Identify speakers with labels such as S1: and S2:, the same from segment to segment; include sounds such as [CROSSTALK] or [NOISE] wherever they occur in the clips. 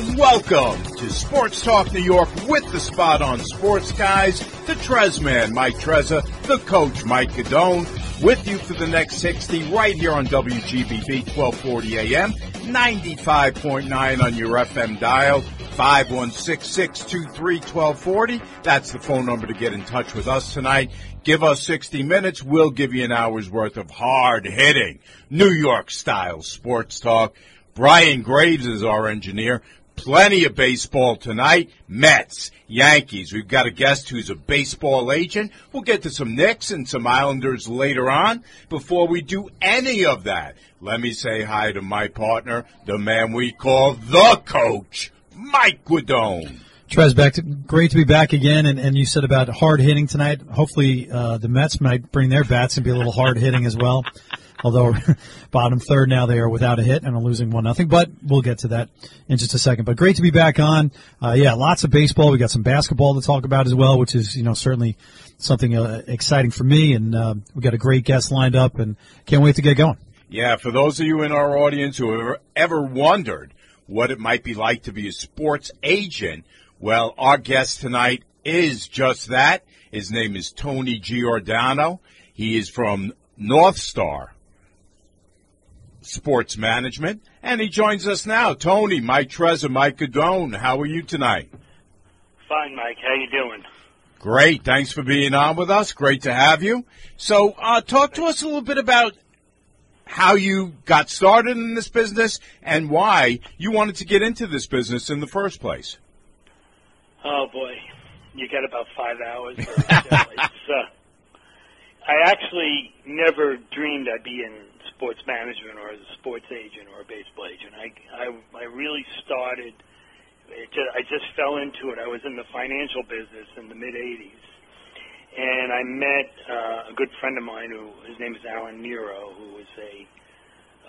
S1: And welcome to Sports Talk New York with the spot on sports guys, the Trezman, Mike Trezza, the coach, Mike Guidone, with you for the next 60 right here on WGBB 1240 AM, 95.9 on your FM dial, 516-623-1240. That's the phone number to get in touch with us tonight. Give us 60 minutes. We'll give you an hour's worth of hard hitting New York style sports talk. Brian Graves is our engineer. Plenty of baseball tonight. Mets, Yankees. We've got a guest who's a baseball agent. We'll get to some Knicks and some Islanders later on. Before we do any of that, let me say hi to my partner, the man we call the coach, Mike Guidone.
S2: Trez, back to, great to be back again. And, and you said about hard hitting tonight. Hopefully, uh, the Mets might bring their bats and be a little hard hitting as well. Although [LAUGHS] bottom third now they are without a hit and are losing one nothing. But we'll get to that in just a second. But great to be back on. Uh, yeah, lots of baseball. We got some basketball to talk about as well, which is you know certainly something uh, exciting for me. And uh, we got a great guest lined up, and can't wait to get going.
S1: Yeah, for those of you in our audience who have ever wondered what it might be like to be a sports agent, well, our guest tonight is just that. His name is Tony Giordano. He is from North Star Sports Management, and he joins us now. Tony, Mike Trezza, Mike Guidone, how are you tonight?
S3: Fine, Mike. How you doing?
S1: Great. Thanks for being on with us. Great to have you. So, uh, talk to us a little bit about how you got started in this business and why you wanted to get into this business in the first place.
S3: Oh boy, you got about five hours. [LAUGHS] uh, I actually never dreamed I'd be in sports management or as a sports agent or a baseball agent. I I, I really started. It just, I just fell into it. I was in the financial business in the mid '80s, and I met uh, a good friend of mine who his name is Alan Nero, who was a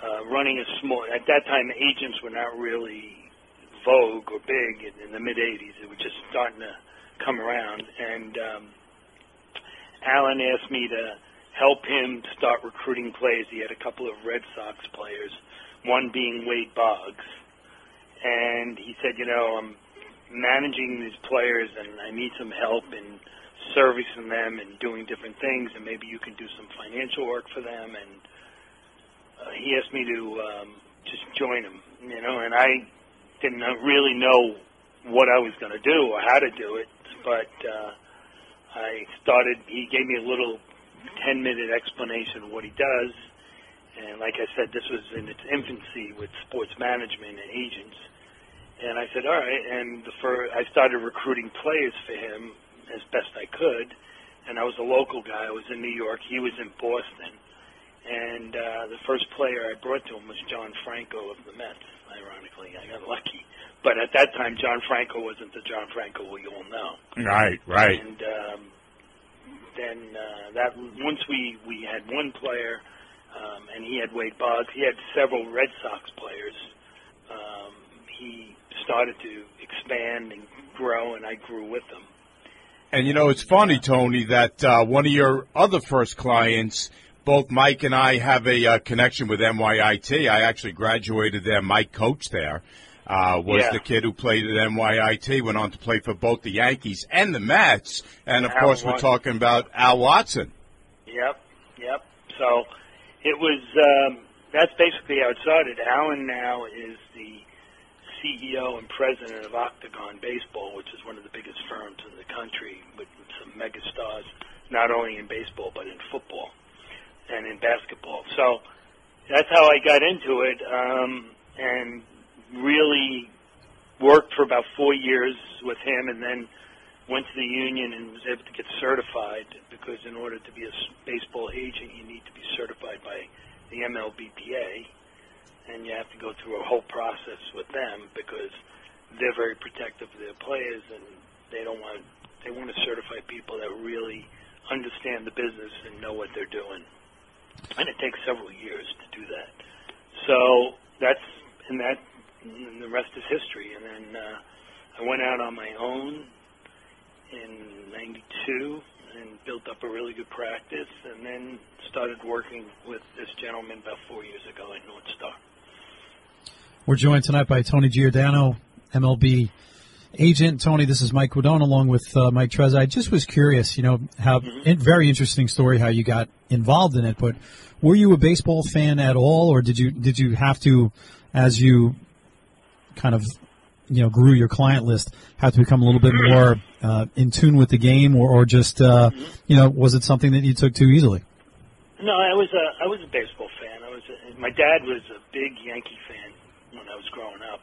S3: uh, running a small. At that time, agents were not really vogue or big in, in the mid '80s. It was just starting to come around, and um, Alan asked me to help him start recruiting players. He had a couple of Red Sox players, one being Wade Boggs, and he said, you know, I'm managing these players, and I need some help in servicing them and doing different things, and maybe you can do some financial work for them. And uh, he asked me to um, just join him, you know, and I didn't really know what I was going to do or how to do it, but uh, I started. He gave me a little ten-minute explanation of what he does, and like I said, this was in its infancy with sports management and agents. And I said, all right. And the first, I started recruiting players for him as best I could. And I was a local guy. I was in New York. He was in Boston. And uh, the first player I brought to him was John Franco of the Mets. Ironically, I got lucky. But at that time, John Franco wasn't the John Franco we all know.
S1: Right, right.
S3: And um, then uh, that once we we had one player, um, and he had Wade Boggs. He had several Red Sox players. Um, he started to expand and grow, and I grew with them.
S1: And you know, it's funny, Tony, that uh, one of your other first clients, both Mike and I have a uh, connection with NYIT. I actually graduated there. Mike coached there. Uh, was
S3: Yeah.
S1: the kid who played at NYIT, went on to play for both the Yankees and the Mets. And of
S3: Al
S1: course, we're talking about Al Watson.
S3: Yep, yep. So it was. Um, that's basically how it started. Alan now is the CEO and president of Octagon Baseball, which is one of the biggest firms in the country with some mega stars, not only in baseball but in football and in basketball. So that's how I got into it, um, and really worked for about four years with him, and then went to the union and was able to get certified because in order to be a baseball agent, you need to be certified by the MLBPA, and you have to go through a whole process with them because they're very protective of their players and they don't want they want to certify people that really understand the business and know what they're doing. And it takes several years to do that. So that's and that and the rest is history. And then uh, I went out on my own in '92 and built up a really good practice, and then started working with this gentleman about four years ago at North Star.
S2: We're joined tonight by Tony Giordano, MLB agent. Tony, this is Mike Guidone along with uh, Mike Trezza. I just was curious, you know, how
S3: Mm-hmm.
S2: in, very interesting story how you got involved in it. But were you a baseball fan at all, or did you did you have to, as you kind of you know grew your client list, have to become a little bit more uh, in tune with the game, or, or just uh, you know was it something that you took too easily?
S3: No, I was a I was a baseball fan. I was a, my dad was a big Yankee fan when I was growing up.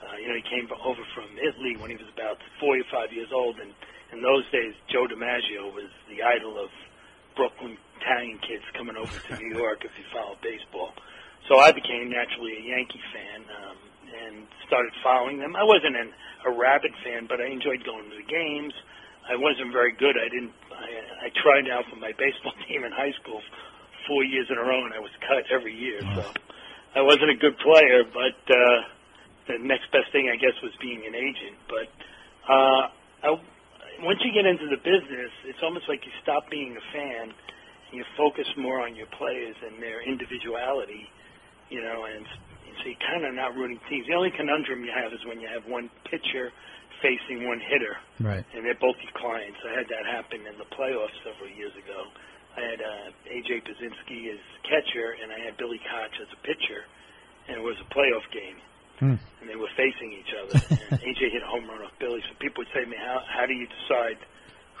S3: Uh, you know, he came over from Italy when he was about four or five years old, and in those days, Joe DiMaggio was the idol of Brooklyn Italian kids coming over to New [LAUGHS] York if you follow baseball. So I became naturally a Yankee fan um, and started following them. I wasn't an, a rabid fan, but I enjoyed going to the games. I wasn't very good. I didn't. I, I tried out for my [LAUGHS] baseball team in high school four years in a row, and I was cut every year. So I wasn't a good player, but uh, the next best thing, I guess, was being an agent. But uh, I, once you get into the business, it's almost like you stop being a fan and you focus more on your players and their individuality, you know, and, so you're kind of not rooting teams. The only conundrum you have is when you have one pitcher facing one hitter,
S2: Right.
S3: and they're both your clients. I had that happen in the playoffs several years ago. I had uh, AJ Pierzynski as catcher, and I had Billy Koch as a pitcher, and it was a playoff game
S2: Hmm.
S3: and they were facing each other. [LAUGHS] And AJ hit a home run off Billy. So people would say to me, "How how do you decide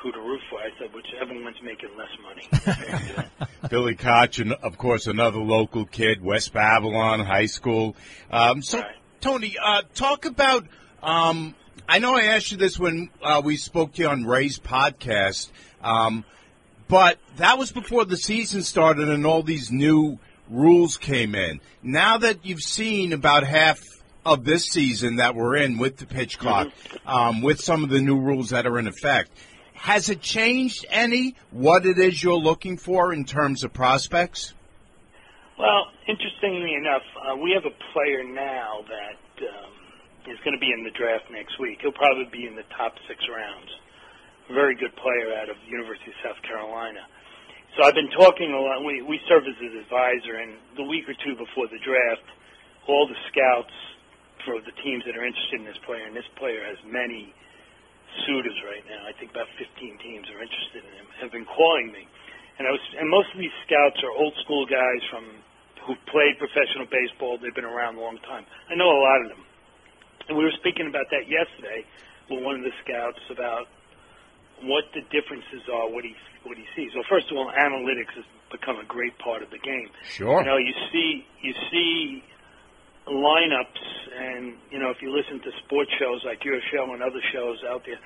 S3: who to root for?" I said, "Whichever one's making less money." [LAUGHS]
S1: Billy Koch, and of course another local kid, West Babylon High School. Um, so,
S3: Right.
S1: Tony, uh, talk about. Um, I know I asked you this when uh, we spoke to you on Ray's podcast, um, but that was before the season started and all these new rules came in. Now that you've seen about half of this season that we're in with the pitch clock, um, with some of the new rules that are in effect, has it changed any what it is you're looking for in terms of prospects?
S3: well, interestingly enough, uh, we have a player now that um, is going to be in the draft next week. He'll probably be in the top six rounds. A very good player out of University of South Carolina. So I've been talking a lot. We, we serve as an advisor, and the week or two before the draft, all the scouts for the teams that are interested in this player, and this player has many suitors right now. I think about 15 teams are interested in him. Have been calling me, and I was, and most of these scouts are old school guys from who played professional baseball. They've been around a long time. I know a lot of them, and we were speaking about that yesterday with one of the scouts about what the differences are, what he what he sees. Well, first of all, analytics has become a great part of the game.
S1: Sure.
S3: You know, you see you see lineups, and you know, if you listen to sports shows like your show and other shows out there,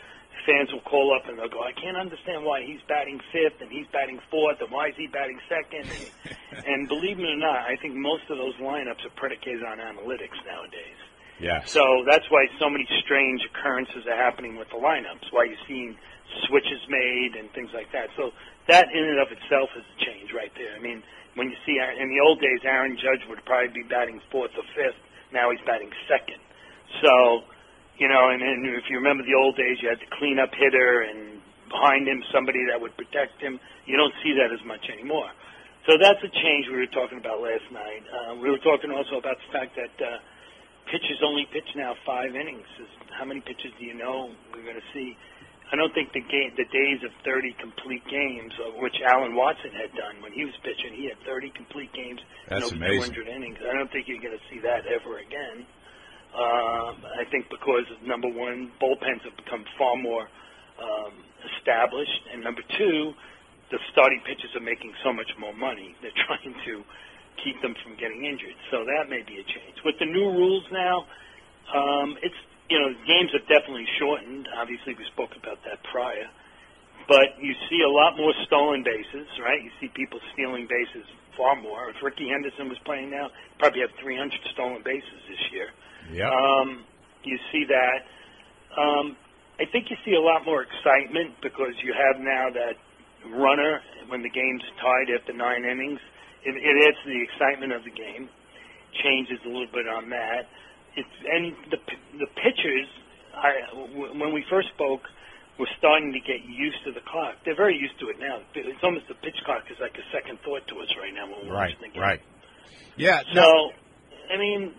S3: fans will call up and they'll go, "I can't understand why he's batting fifth and he's batting fourth, and why is he batting second? And, [LAUGHS] and believe me or not, I think most of those lineups are predicated on analytics nowadays.
S1: Yes.
S3: So that's why so many strange occurrences are happening with the lineups. Why you're seeing switches made and things like that. So that in and of itself is a change right there. I mean, when you see in the old days, Aaron Judge would probably be batting fourth or fifth. Now he's batting second. So, you know, and, and if you remember the old days, you had the cleanup hitter and behind him somebody that would protect him. You don't see that as much anymore. So that's a change we were talking about last night. Uh, we were talking also about the fact that. Uh, pitchers only pitch now five innings. How many pitches do you know we're going to see? I don't think the game, the days of 30 complete games, of which Alan Watson had done when he was pitching, he had 30 complete games
S1: That's
S3: and over
S1: amazing.
S3: 200 innings. I don't think you're going to see that ever again. Um, I think because number one, bullpens have become far more um, established, and number two, the starting pitchers are making so much more money. [LAUGHS] They're trying to keep them from getting injured. So that may be a change. With the new rules now, um, it's you know games have definitely shortened. Obviously, we spoke about that prior, but you see a lot more stolen bases, right? You see people stealing bases far more. If Rickey Henderson was playing now, he'd probably have 300 stolen bases this year.
S1: Yeah.
S3: Um, you see that. Um, I think you see a lot more excitement because you have now that runner when the game's tied after nine innings. It, it adds to the excitement of the game. Changes a little bit on that. It's and the the pitchers. I, when we first spoke, we're starting to get used to the clock. They're very used to it now. It's almost the pitch clock is like a second thought to us right now when we're
S1: Right,
S3: watching the game.
S1: right. Yeah.
S3: So,
S1: No,
S3: I mean,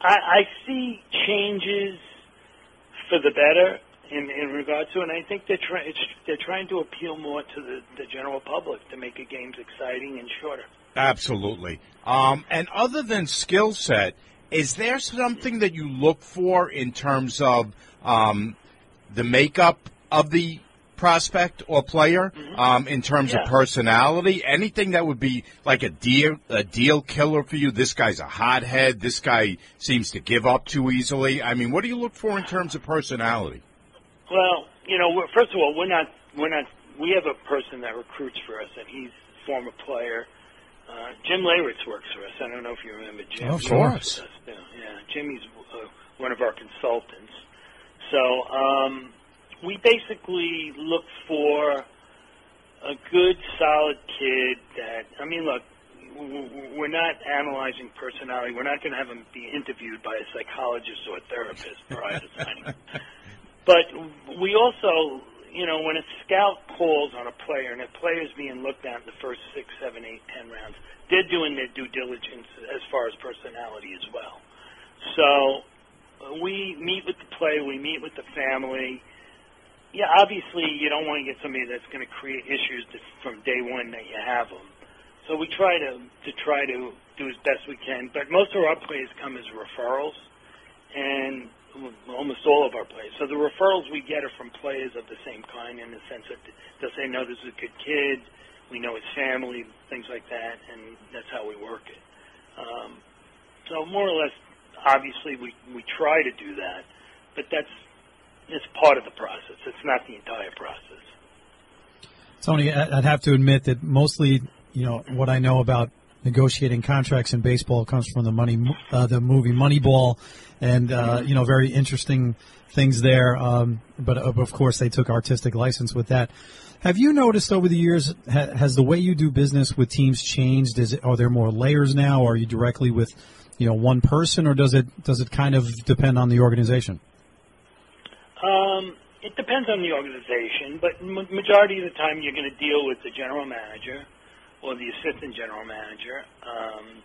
S3: I, I see changes for the better in, in regard to, and I think they're trying they're trying to appeal more to the, the general public to make the games exciting and shorter.
S1: absolutely. Um, and other than skill set, is there something that you look for in terms of um, the makeup of the prospect or player, um, in terms
S3: Yeah.
S1: of personality? Anything that would be like a deal a deal killer for you? This guy's a hothead. This guy seems to give up too easily. I mean, what do you look for in terms of personality?
S3: Well, you know, first of all, we're not we're not we have a person that recruits for us, and he's a former player. Uh, Jim Leyritz works for us. I don't know if you remember Jim.
S2: Of course.
S3: works with us, Yeah, yeah. Jimmy's uh, one of our consultants. So um, we basically look for a good, solid kid that. I mean, look, we're not analyzing personality. We're not going to have him be interviewed by a psychologist or a therapist prior to signing. [LAUGHS] But we also, you know, when a scout calls on a player and a player's being looked at in the first six, seven, eight, ten rounds, they're doing their due diligence as far as personality as well. So we meet with the player, we meet with the family. Yeah, obviously you don't want to get somebody that's going to create issues from day one that you have them. So we try to to try to do as best we can. But most of our players come as referrals, and almost all of our players. So the referrals we get are from players of the same kind in the sense that they'll say, no, this is a good kid, we know his family, things like that, and that's how we work it. Um, so more or less, obviously, we, we try to do that, but that's it's part of the process. It's not the entire process.
S2: Tony, I'd have to admit that mostly, you know, what I know about negotiating contracts in baseball comes from the money, uh, the movie Moneyball, and uh, you know, very interesting things there. Um, but uh, of course, they took artistic license with that. Have you noticed over the years ha- has the way you do business with teams changed? Is it, are there more layers now? Are you directly with, you know, one person, or does it does it kind of depend on the organization?
S3: Um, it depends on the organization, but majority of the time you're going to deal with the general manager or the assistant general manager. Um,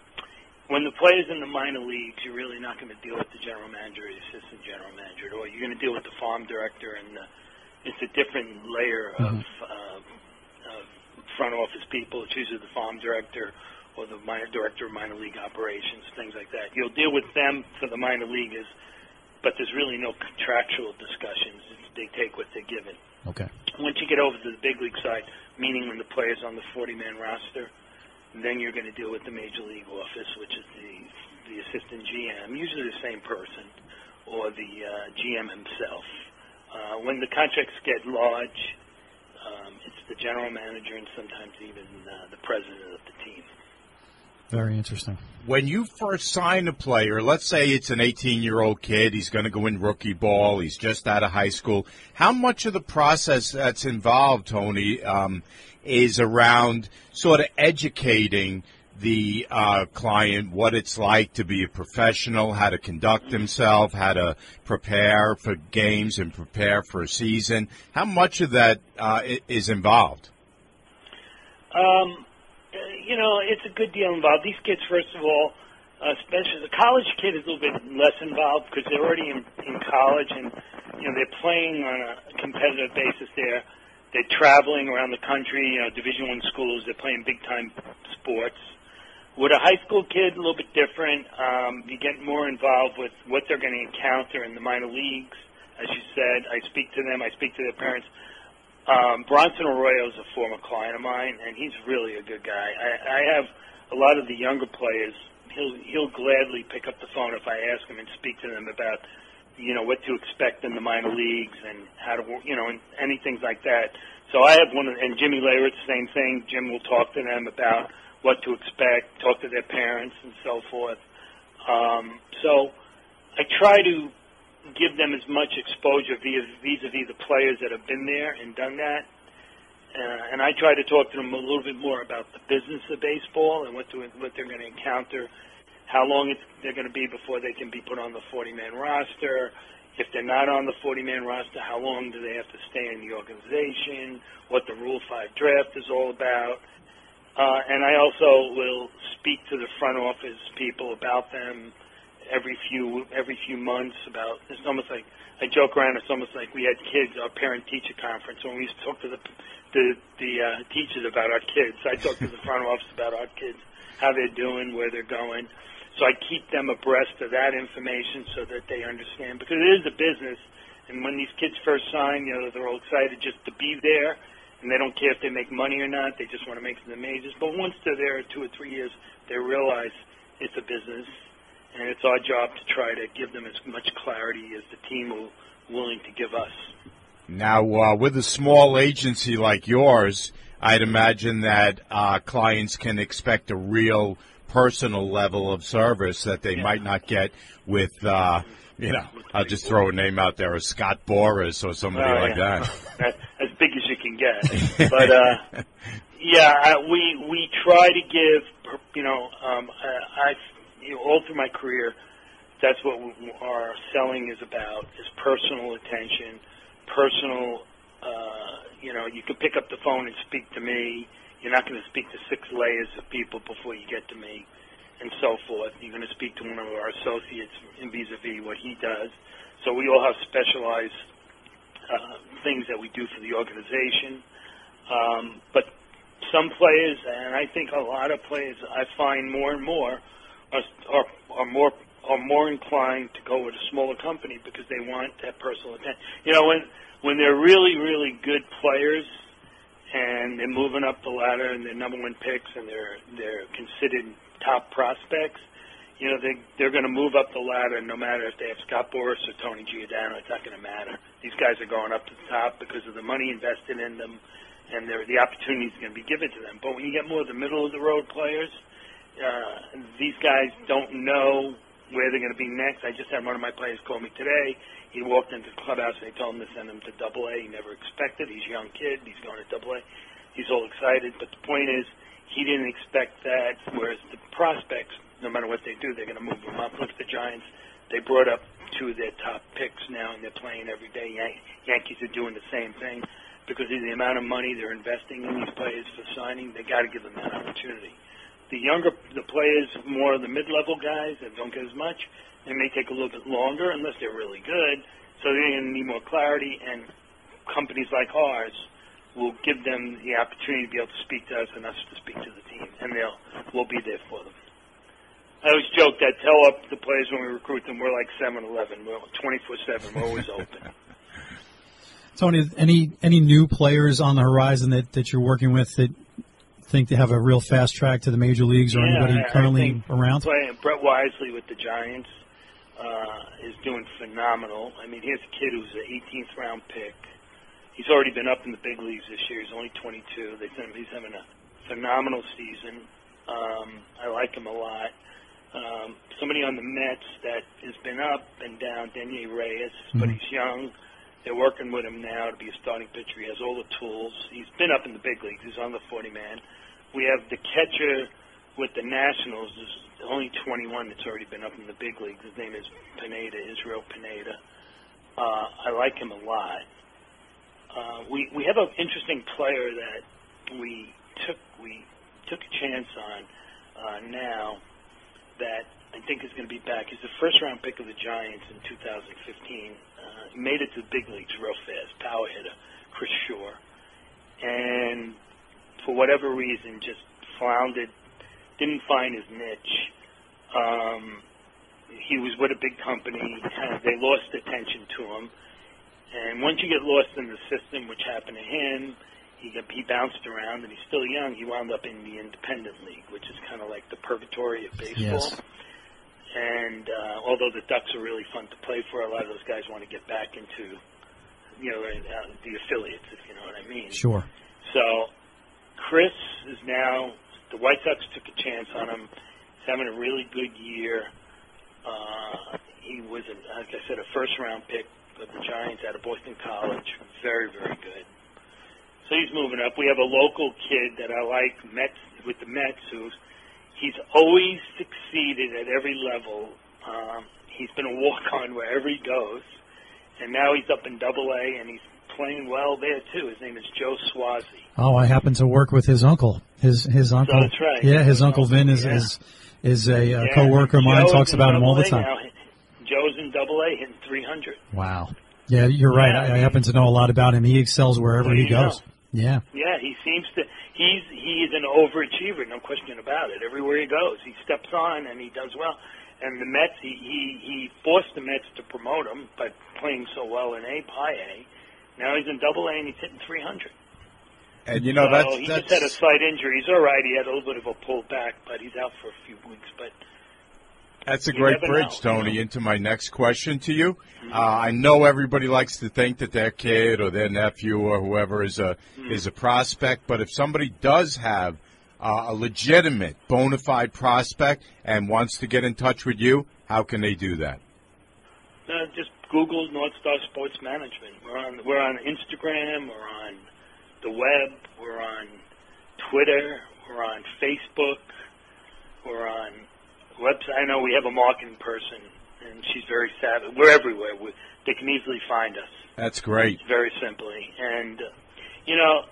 S3: when the players in the minor leagues, you're really not going to deal with the general manager or the assistant general manager at all. You're going to deal with the farm director, and the, it's a different layer of, um, of front office people. It's usually the farm director or the minor director of minor league operations, things like that. You'll deal with them for the minor leaguers, but there's really no contractual discussions. It's, they take what they're given.
S2: Okay.
S3: Once you get over to the big league side, meaning when the player's on the 40-man roster, then you're going to deal with the major league office, which is the the assistant GM, usually the same person, or the uh, GM himself. Uh, when the contracts get large, um, it's the general manager and sometimes even uh, the president of the team.
S2: Very interesting.
S1: When you first sign a player, let's say it's an 18 year old kid, he's going to go in rookie ball, he's just out of high school. How much of the process that's involved, Tony, um, is around sort of educating the uh, client what it's like to be a professional, how to conduct himself, how to prepare for games and prepare for a season? How much of that uh, is involved?
S3: Um, you know, it's a good deal involved. These kids, first of all, uh, especially the college kid is a little bit less involved because they're already in, in college and you know they're playing on a competitive basis. There, they're traveling around the country. You know, Division One schools. They're playing big time sports. With a high school kid, a little bit different. Um, you get more involved with what they're going to encounter in the minor leagues. As you said, I speak to them. I speak to their parents. Um, Bronson Arroyo is a former client of mine, and he's really a good guy. I, I have a lot of the younger players. He'll he'll gladly pick up the phone if I ask him and speak to them about, you know, what to expect in the minor leagues and how to, you know, and anything like that. So I have one, of, and Jimmy Leyritz, same thing. Jim will talk to them about what to expect, talk to their parents, and so forth. Um, so I try to give them as much exposure vis- vis-a-vis the players that have been there and done that, uh, and I try to talk to them a little bit more about the business of baseball and what to, what they're going to encounter, how long it's, they're going to be before they can be put on the 40-man roster. If they're not on the 40-man roster, how long do they have to stay in the organization? What the Rule 5 draft is all about. Uh, and I also will speak to the front office people about them every few every few months. About it's almost like I joke around. It's almost like we had kids, our parent teacher conference, when we used to talk to the the, the uh, teachers about our kids. I talk to the front office about our kids, how they're doing, where they're going. So I keep them abreast of that information so that they understand because it is a business. And when these kids first sign, you know, they're all excited just to be there, and they don't care if they make money or not. They just want to make the majors. But once they're there two or three years, they realize it's a business, and it's our job to try to give them as much clarity as the team will willing to give us.
S1: Now, uh, with a small agency like yours, I'd imagine that uh, clients can expect a real personal level of service that they
S3: Yeah.
S1: might not get with, uh, you know, I'll just throw a name out there, a Scott Boras or somebody
S3: Oh,
S1: like
S3: yeah. [LAUGHS]
S1: that.
S3: As big as you can get. But uh, [LAUGHS] yeah, I, we we try to give you know um, I, I all through my career, that's what our selling is about is personal attention, personal. Uh, you know, you can pick up the phone and speak to me. You're not going to speak to six layers of people before you get to me, and so forth. You're going to speak to one of our associates in vis-a-vis what he does. So we all have specialized uh, things that we do for the organization. Um, but some players, and I think a lot of players, I find more and more are, are, more are more inclined to go with a smaller company because they want that personal attention. You know, when when they're really really good players and they're moving up the ladder and they're number one picks and they're they're considered top prospects, you know, they they're going to move up the ladder no matter if they have Scott Boras or Tony Giordano. It's not going to matter. These guys are going up to the top because of the money invested in them, and the opportunities going to be given to them. But when you get more of the middle of the road players, uh, these guys don't know where they're going to be next. I just had one of my players call me today. He walked into the clubhouse and they told him to send him to Double A. He never expected. He's a young kid. He's going to Double A. He's all excited. But the point is, he didn't expect that. Whereas the prospects, no matter what they do, they're going to move them up. Look at the Giants. They brought up two of their top picks now, and they're playing every day. Yan- Yankees are doing the same thing because of the amount of money they're investing in these players for signing. They got to give them that opportunity. The younger, the players, more of the mid-level guys that don't get as much, it may take a little bit longer unless they're really good. So they're going to need more clarity, and companies like ours will give them the opportunity to be able to speak to us and us to speak to the team, and they'll we'll be there for them. I always joke that tell up the players when we recruit them, we're like 7-Eleven. We're 24-7. We're always open.
S2: Tony, any any new players on the horizon that, that you're working with that think they have a real fast track to the major leagues or
S3: Yeah,
S2: anybody
S3: I- I
S2: currently
S3: think
S2: around?
S3: Brett Wisely with the Giants uh, is doing phenomenal. I mean, here's a kid who's an 18th round pick. He's already been up in the big leagues this year. He's only 22. They said he's having a phenomenal season. Um, I like him a lot. Um, somebody on the Mets that has been up and down, Denyi Reyes, but
S2: Mhm.
S3: he's young. They're working with him now to be a starting pitcher. He has all the tools. He's been up in the big leagues. He's on the 40 man. We have the catcher with the Nationals is only 21 that's already been up in the big leagues. His name is Pineda, Israel Pineda. Uh, I like him a lot. Uh, we we have an interesting player that we took we took a chance on uh, now that I think is going to be back. He's the first round pick of the Giants in 2015. Uh, he made it to the big leagues real fast, power hitter, Chris Shaw, and for whatever reason just floundered, didn't find his niche. Um, he was with a big company. They lost attention to him. And once you get lost in the system, which happened to him, he got, he bounced around, and he's still young. He wound up in the independent league, which is kind of like the purgatory of baseball.
S2: Yes.
S3: And uh, although the Ducks are really fun to play for, a lot of those guys want to get back into, you know, uh, the affiliates, if you know what I mean.
S2: Sure.
S3: So Chris is now the White Sox took a chance on him. He's having a really good year. Uh, he was, a, like I said, a first round pick of the Giants out of Boston College. Very, very good. So he's moving up. We have a local kid that I like, Mets with the Mets, who's he's always succeeded at every level. Um, he's been a walk on wherever he goes, and now he's up in Double A, and he's playing well there too. His name is Joe Suozzi.
S2: Oh, I happen to work with his uncle. His his uncle.
S3: that's right.
S2: Yeah, his uncle Vin is
S3: Yeah.
S2: is is a uh,
S3: Yeah,
S2: coworker of mine. Talks about him all the time.
S3: now. Joe's in Double A hitting 300.
S2: Wow. Yeah, you're right.
S3: Yeah.
S2: I, I happen to know a lot about him. He excels wherever he goes.
S3: know?
S2: Yeah.
S3: Yeah, he seems to. He's he's an overachiever, no question about it. Everywhere he goes, he steps on and he does well. And the Mets, he he, he forced the Mets to promote him by playing so well in A, High A. Now he's in Double A and he's hitting 300.
S1: And you know
S3: so
S1: that's
S3: he
S1: that's
S3: just had a slight injury. He's all right. He had a little bit of a pull back, but he's out for a few weeks. But
S1: That's a
S3: You
S1: great bridge,
S3: know,
S1: Tony, into my next question to you. Uh, I know everybody likes to think that their kid or their nephew or whoever is a
S3: Hmm.
S1: is a prospect, but if somebody does have uh, a legitimate, bona fide prospect and wants to get in touch with you, how can they do that?
S3: uh, just Google North Star Sports Management. We're on we're on Instagram. We're on the web. We're on Twitter. We're on Facebook. We're on website. I know we have a marketing person, and she's very savvy. We're everywhere. We, they can easily find us
S1: That's great.
S3: very simply. And uh, you know,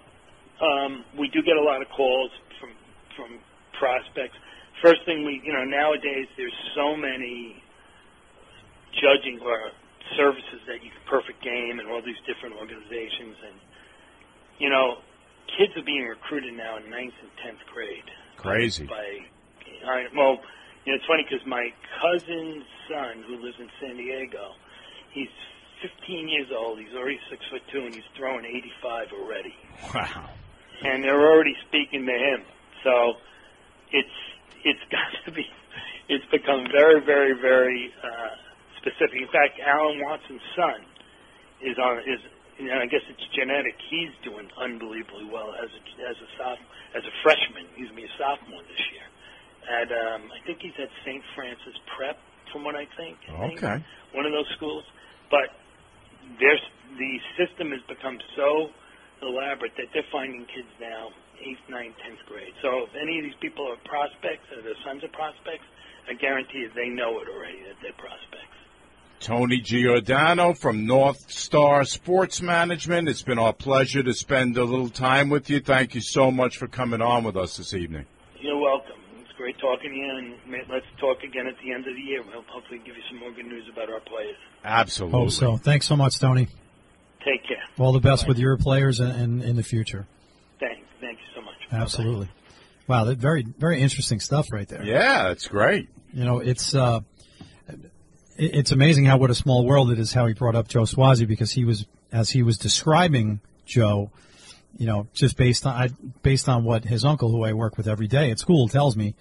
S3: um, we do get a lot of calls from from prospects. First thing we, you know, nowadays there's so many judging or services that you can perfect game and all these different organizations and you know, kids are being recruited now in ninth and tenth grade
S1: Crazy.
S3: by I, well, you know, it's funny because my cousin's son, who lives in San Diego, he's 15 years old. He's already six foot two, and he's throwing 85 already.
S1: Wow.
S3: And they're already speaking to him. So it's it's [LAUGHS] got to be. It's become very, very, very uh, specific. In fact, Alan Watson's son is on is. Know, I guess it's genetic. He's doing unbelievably well as a, as a sophomore, as a freshman. He's gonna a sophomore this year. At um, I think he's at St. Francis Prep, from what I think. I think.
S1: Okay.
S3: One of those schools, but there's the system has become so elaborate that they're finding kids now eighth, ninth, tenth grade. So if any of these people are prospects or their sons are prospects, I guarantee you they know it already that they're prospects.
S1: Tony Giordano from North Star Sports Management. It's been our pleasure to spend a little time with you. Thank you so much for coming on with us this evening.
S3: You're welcome. It's great talking to you, and let's talk again at the end of the year. We'll hopefully give you some more good news about our players.
S1: Absolutely.
S2: Hope so. Thanks so much, Tony.
S3: Take care.
S2: All the best with your players and, and in the future.
S3: Thank, thank you so much.
S2: Absolutely. Wow, that very very interesting stuff right there.
S1: Yeah, it's great.
S2: You know, it's uh, it- it's amazing how what a small world it is. How he brought up Joe Suozzi because he was as he was describing Joe, you know, just based on I, based on what his uncle, who I work with every day at school, tells me,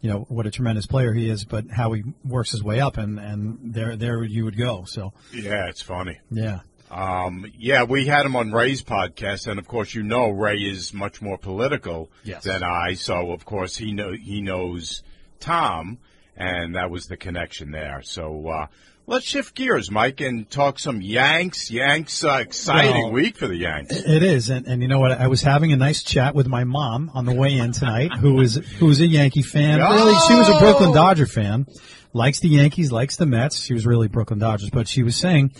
S2: you know, what a tremendous player he is, but how he works his way up, and and there there you would go. So
S1: Yeah, it's funny.
S2: yeah,
S1: Um, yeah, we had him on Ray's podcast, and of course, you know Ray is much more political
S2: Yes.
S1: than I. So, of course, he know he knows Tom, and that was the connection there. So, uh, let's shift gears, Mike, and talk some Yanks. Yanks, uh, exciting
S2: Well-
S1: week for the Yanks.
S2: It is, and, and you know what? I was having a nice chat with my mom on the way in tonight, who is who is a Yankee fan. Really, she was a Brooklyn Dodger fan, likes the Yankees, likes the Mets. She was really Brooklyn Dodgers, but she was saying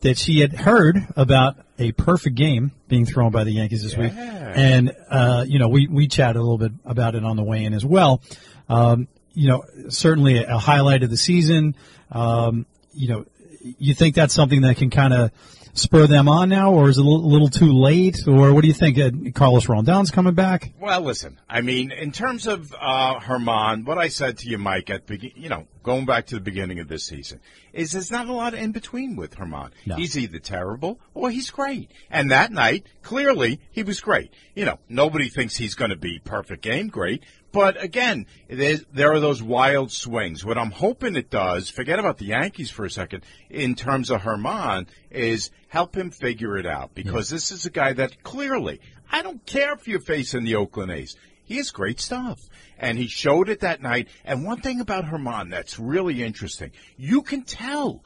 S2: that she had heard about a perfect game being thrown by the Yankees this week, and uh, you know, we we chatted a little bit about it on the way in as well. Um, you know, certainly a highlight of the season. Um, you know, you think that's something that can kind of spur them on now, or is it a little, little too late, or what do you think? Uh, Carlos Rodon's coming back.
S1: Well, listen. I mean, in terms of uh, German, what I said to you, Mike, at the, you know, going back to the beginning of this season, is there's not a lot in between with German.
S2: No.
S1: He's either terrible or he's great. And that night, clearly, he was great. You know, nobody thinks he's going to be perfect game great. But again, there are those wild swings. What I'm hoping it does, forget about the Yankees for a second, in terms of German, is help him figure it out. Because this is a guy that clearly, I don't care if you're facing the Oakland A's. He has great stuff. And he showed it that night. And one thing about German that's really interesting, you can tell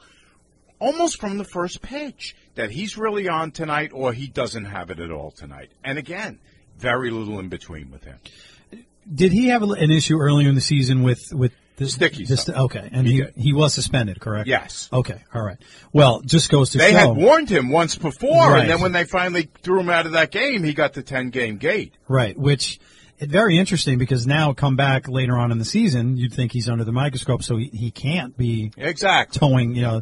S1: almost from the first pitch that he's really on tonight or he doesn't have it at all tonight. And again, very little in between with him.
S2: Did he have an issue earlier in the season with with the
S1: Sticky
S2: the
S1: stuff.
S2: okay, and
S1: He
S2: he he, was suspended, correct?
S1: Yes.
S2: Okay. All right. Well, just goes to
S1: They
S2: show.
S1: had warned him once before,
S2: Right.
S1: and then when they finally threw him out of that game, he got the 10 game gate.
S2: Right, which very interesting because now come back later on in the season, you'd think he's under the microscope, so he, he can't be
S1: Exactly.
S2: towing, you know,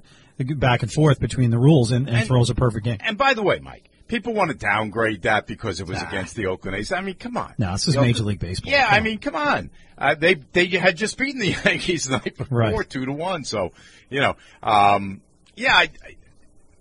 S2: back and forth between the rules and, and,
S1: And-
S2: throws a perfect game.
S1: And by the way, Mike, people want to downgrade that because it was
S2: Nah.
S1: against the Oakland A's. I mean, come on.
S2: No, this is Major League Baseball.
S1: Yeah, I mean, come on. Uh, they they had just beaten the [LAUGHS] Yankees the night before,
S2: Right.
S1: two to one. So you know, um, yeah, I, I-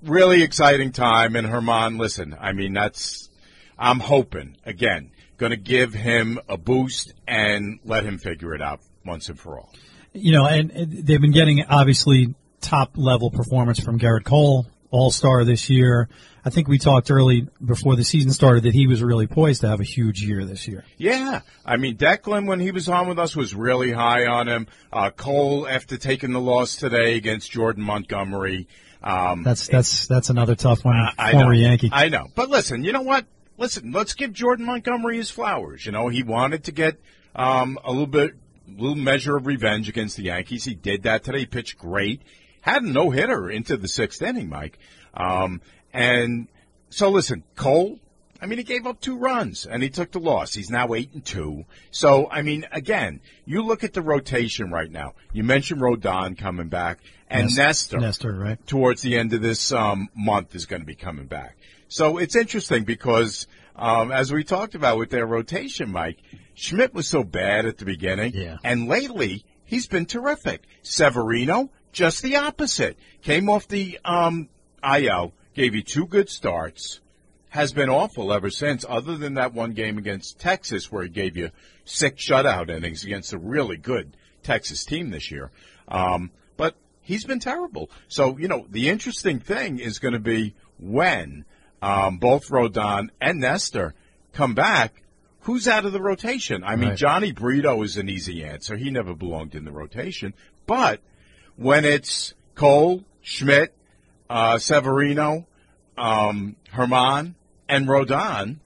S1: really exciting time. And German, listen, I mean, that's I'm hoping again, going to give him a boost and let him figure it out once and for all.
S2: you know, and, and they've been getting obviously top level performance from Gerrit Cole, All Star this year. I think we talked early before the season started that he was really poised to have a huge year this year.
S1: Yeah, I mean Declan when he was on with us was really high on him. Uh, Cole after taking the loss today against Jordan Montgomery. Um,
S2: That's that's that's another tough one.
S1: I- I
S2: former
S1: know.
S2: Yankee.
S1: I know, but listen, you know what? Listen, let's give Jordan Montgomery his flowers. You know, he wanted to get um, a little bit, little measure of revenge against the Yankees. He did that today. He pitched great. Had a no hitter into the sixth inning, Mike. Um, and so listen, Cole. I mean, he gave up two runs and he took the loss. He's now eight and two. So, I mean, again, you look at the rotation right now. You mentioned Rodon coming back and
S2: Nes-
S1: Nestor
S2: Nestor, right?
S1: towards the end of this um, month is going to be coming back. So it's interesting because, um, as we talked about with their rotation, Mike, Schmidt was so bad at the beginning.
S2: Yeah.
S1: And lately, he's been terrific. Severino, just the opposite. Came off the um, IL, gave you two good starts, has been awful ever since, other than that one game against Texas where he gave you six shutout innings against a really good Texas team this year. Um, but he's been terrible. So, you know, the interesting thing is going to be when um, both Rodon and Nestor come back, who's out of the rotation? I mean,
S2: Right.
S1: Jhony Brito is an easy answer. He never belonged in the rotation. But when it's Cole, Schmidt, uh, Severino, um, German, and Rodon,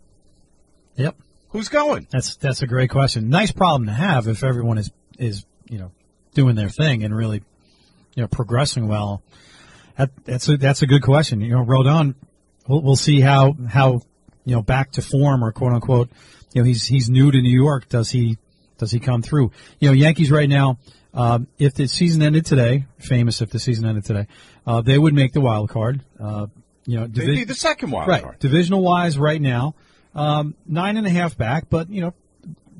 S2: Yep.
S1: who's going?
S2: That's that's a great question. Nice problem to have if everyone is is you know doing their thing and really you know progressing well. That, that's a that's a good question. You know, Rodon, we'll, we'll see how how you know back to form or quote unquote. You know, he's he's new to New York. Does he does he come through? You know, Yankees right now. Um, if the season ended today, famous if the season ended today, uh, they would make the wild card. Uh, you know,
S1: They'd be the second wild
S2: right.
S1: card.
S2: Divisional wise, right now, um, nine and a half back, but you know,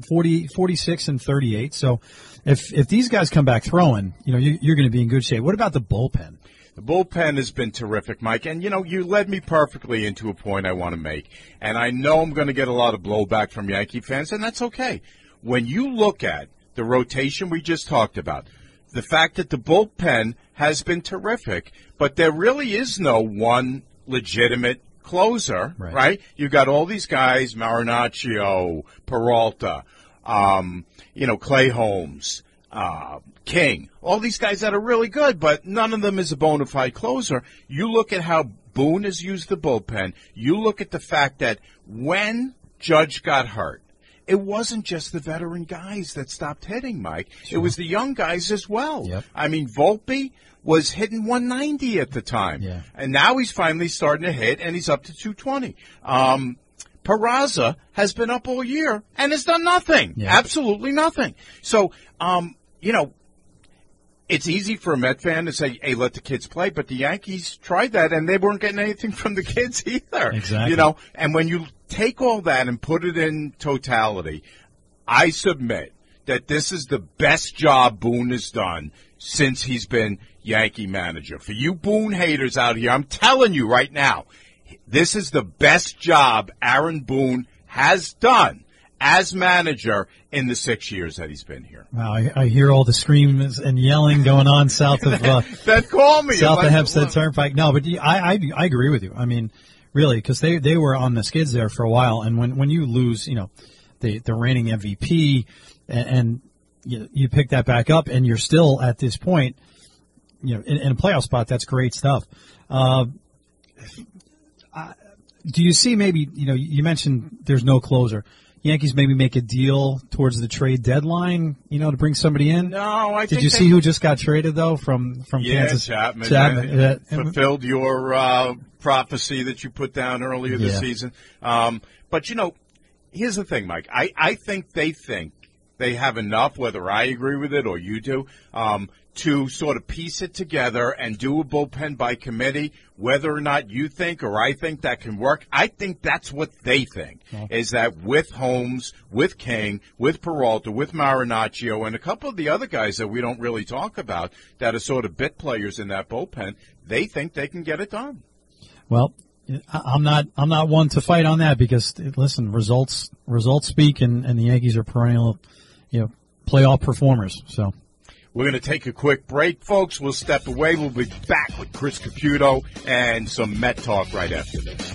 S2: 40, 46 and 38. So if, if these guys come back throwing, you know, you, you're going to be in good shape. What about the bullpen?
S1: The bullpen has been terrific, Mike. And, you know, you led me perfectly into a point I want to make. And I know I'm going to get a lot of blowback from Yankee fans, and that's okay. When you look at the rotation we just talked about, the fact that the bullpen has been terrific, but there really is no one legitimate closer,
S2: Right.
S1: right? You got all these guys, Marinaccio, Peralta, um, you know, Clay Holmes, uh, King, all these guys that are really good, but none of them is a bona fide closer. You look at how Boone has used the bullpen. You look at the fact that when Judge got hurt, it wasn't just the veteran guys that stopped hitting, Mike. It was the young guys as well.
S2: Yep.
S1: I mean, Volpe was hitting 190 at the time.
S2: Yeah.
S1: And now he's finally starting to hit, and he's up to 220. Um, Peraza has been up all year and has done nothing.
S2: Yeah.
S1: Absolutely nothing. So, um, you know, it's easy for a Met fan to say, "Hey, let the kids play," but the Yankees tried that, and they weren't getting anything [LAUGHS] from the kids either.
S2: Exactly.
S1: You know, and when you take all that and put it in totality, I submit that this is the best job Boone has done since he's been Yankee manager. For you Boone haters out here, I'm telling you right now, this is the best job Aaron Boone has done as manager in the six years that he's been here.
S2: Wow, I, I hear all the screams and yelling going on south of uh, [LAUGHS]
S1: Then call me.
S2: south of Hempstead Turnpike. No, but I, I I agree with you. I mean, really, because they they were on the skids there for a while, and when when you lose, you know, the the reigning MVP, and, and you you pick that back up, and you're still at this point. you know, in, in, a playoff spot, that's great stuff. Uh, do you see maybe you know you mentioned there's no closer. Yankees maybe make a deal towards the trade deadline, you know, to bring somebody in.
S1: No, I
S2: did you see who just got traded though from from
S1: yeah,
S2: Kansas?
S1: Chapman.
S2: Chapman
S1: yeah, fulfilled your uh, prophecy that you put down earlier this
S2: Yeah.
S1: season. Um, but you know, here's the thing, Mike. I, I think they think they have enough, whether I agree with it or you do, um, to sort of piece it together and do a bullpen by committee. Whether or not you think or I think that can work, I think that's what they think. Is that with Holmes, with King, with Peralta, with Marinaccio, and a couple of the other guys that we don't really talk about that are sort of bit players in that bullpen, they think they can get it done.
S2: Well, I'm not I'm not one to fight on that because listen, results results speak, and, and the Yankees are perennial, you know, playoff performers. So
S1: We're going to take a quick break, folks. We'll step away. We'll be back with Chris Caputo and some Met talk right after this.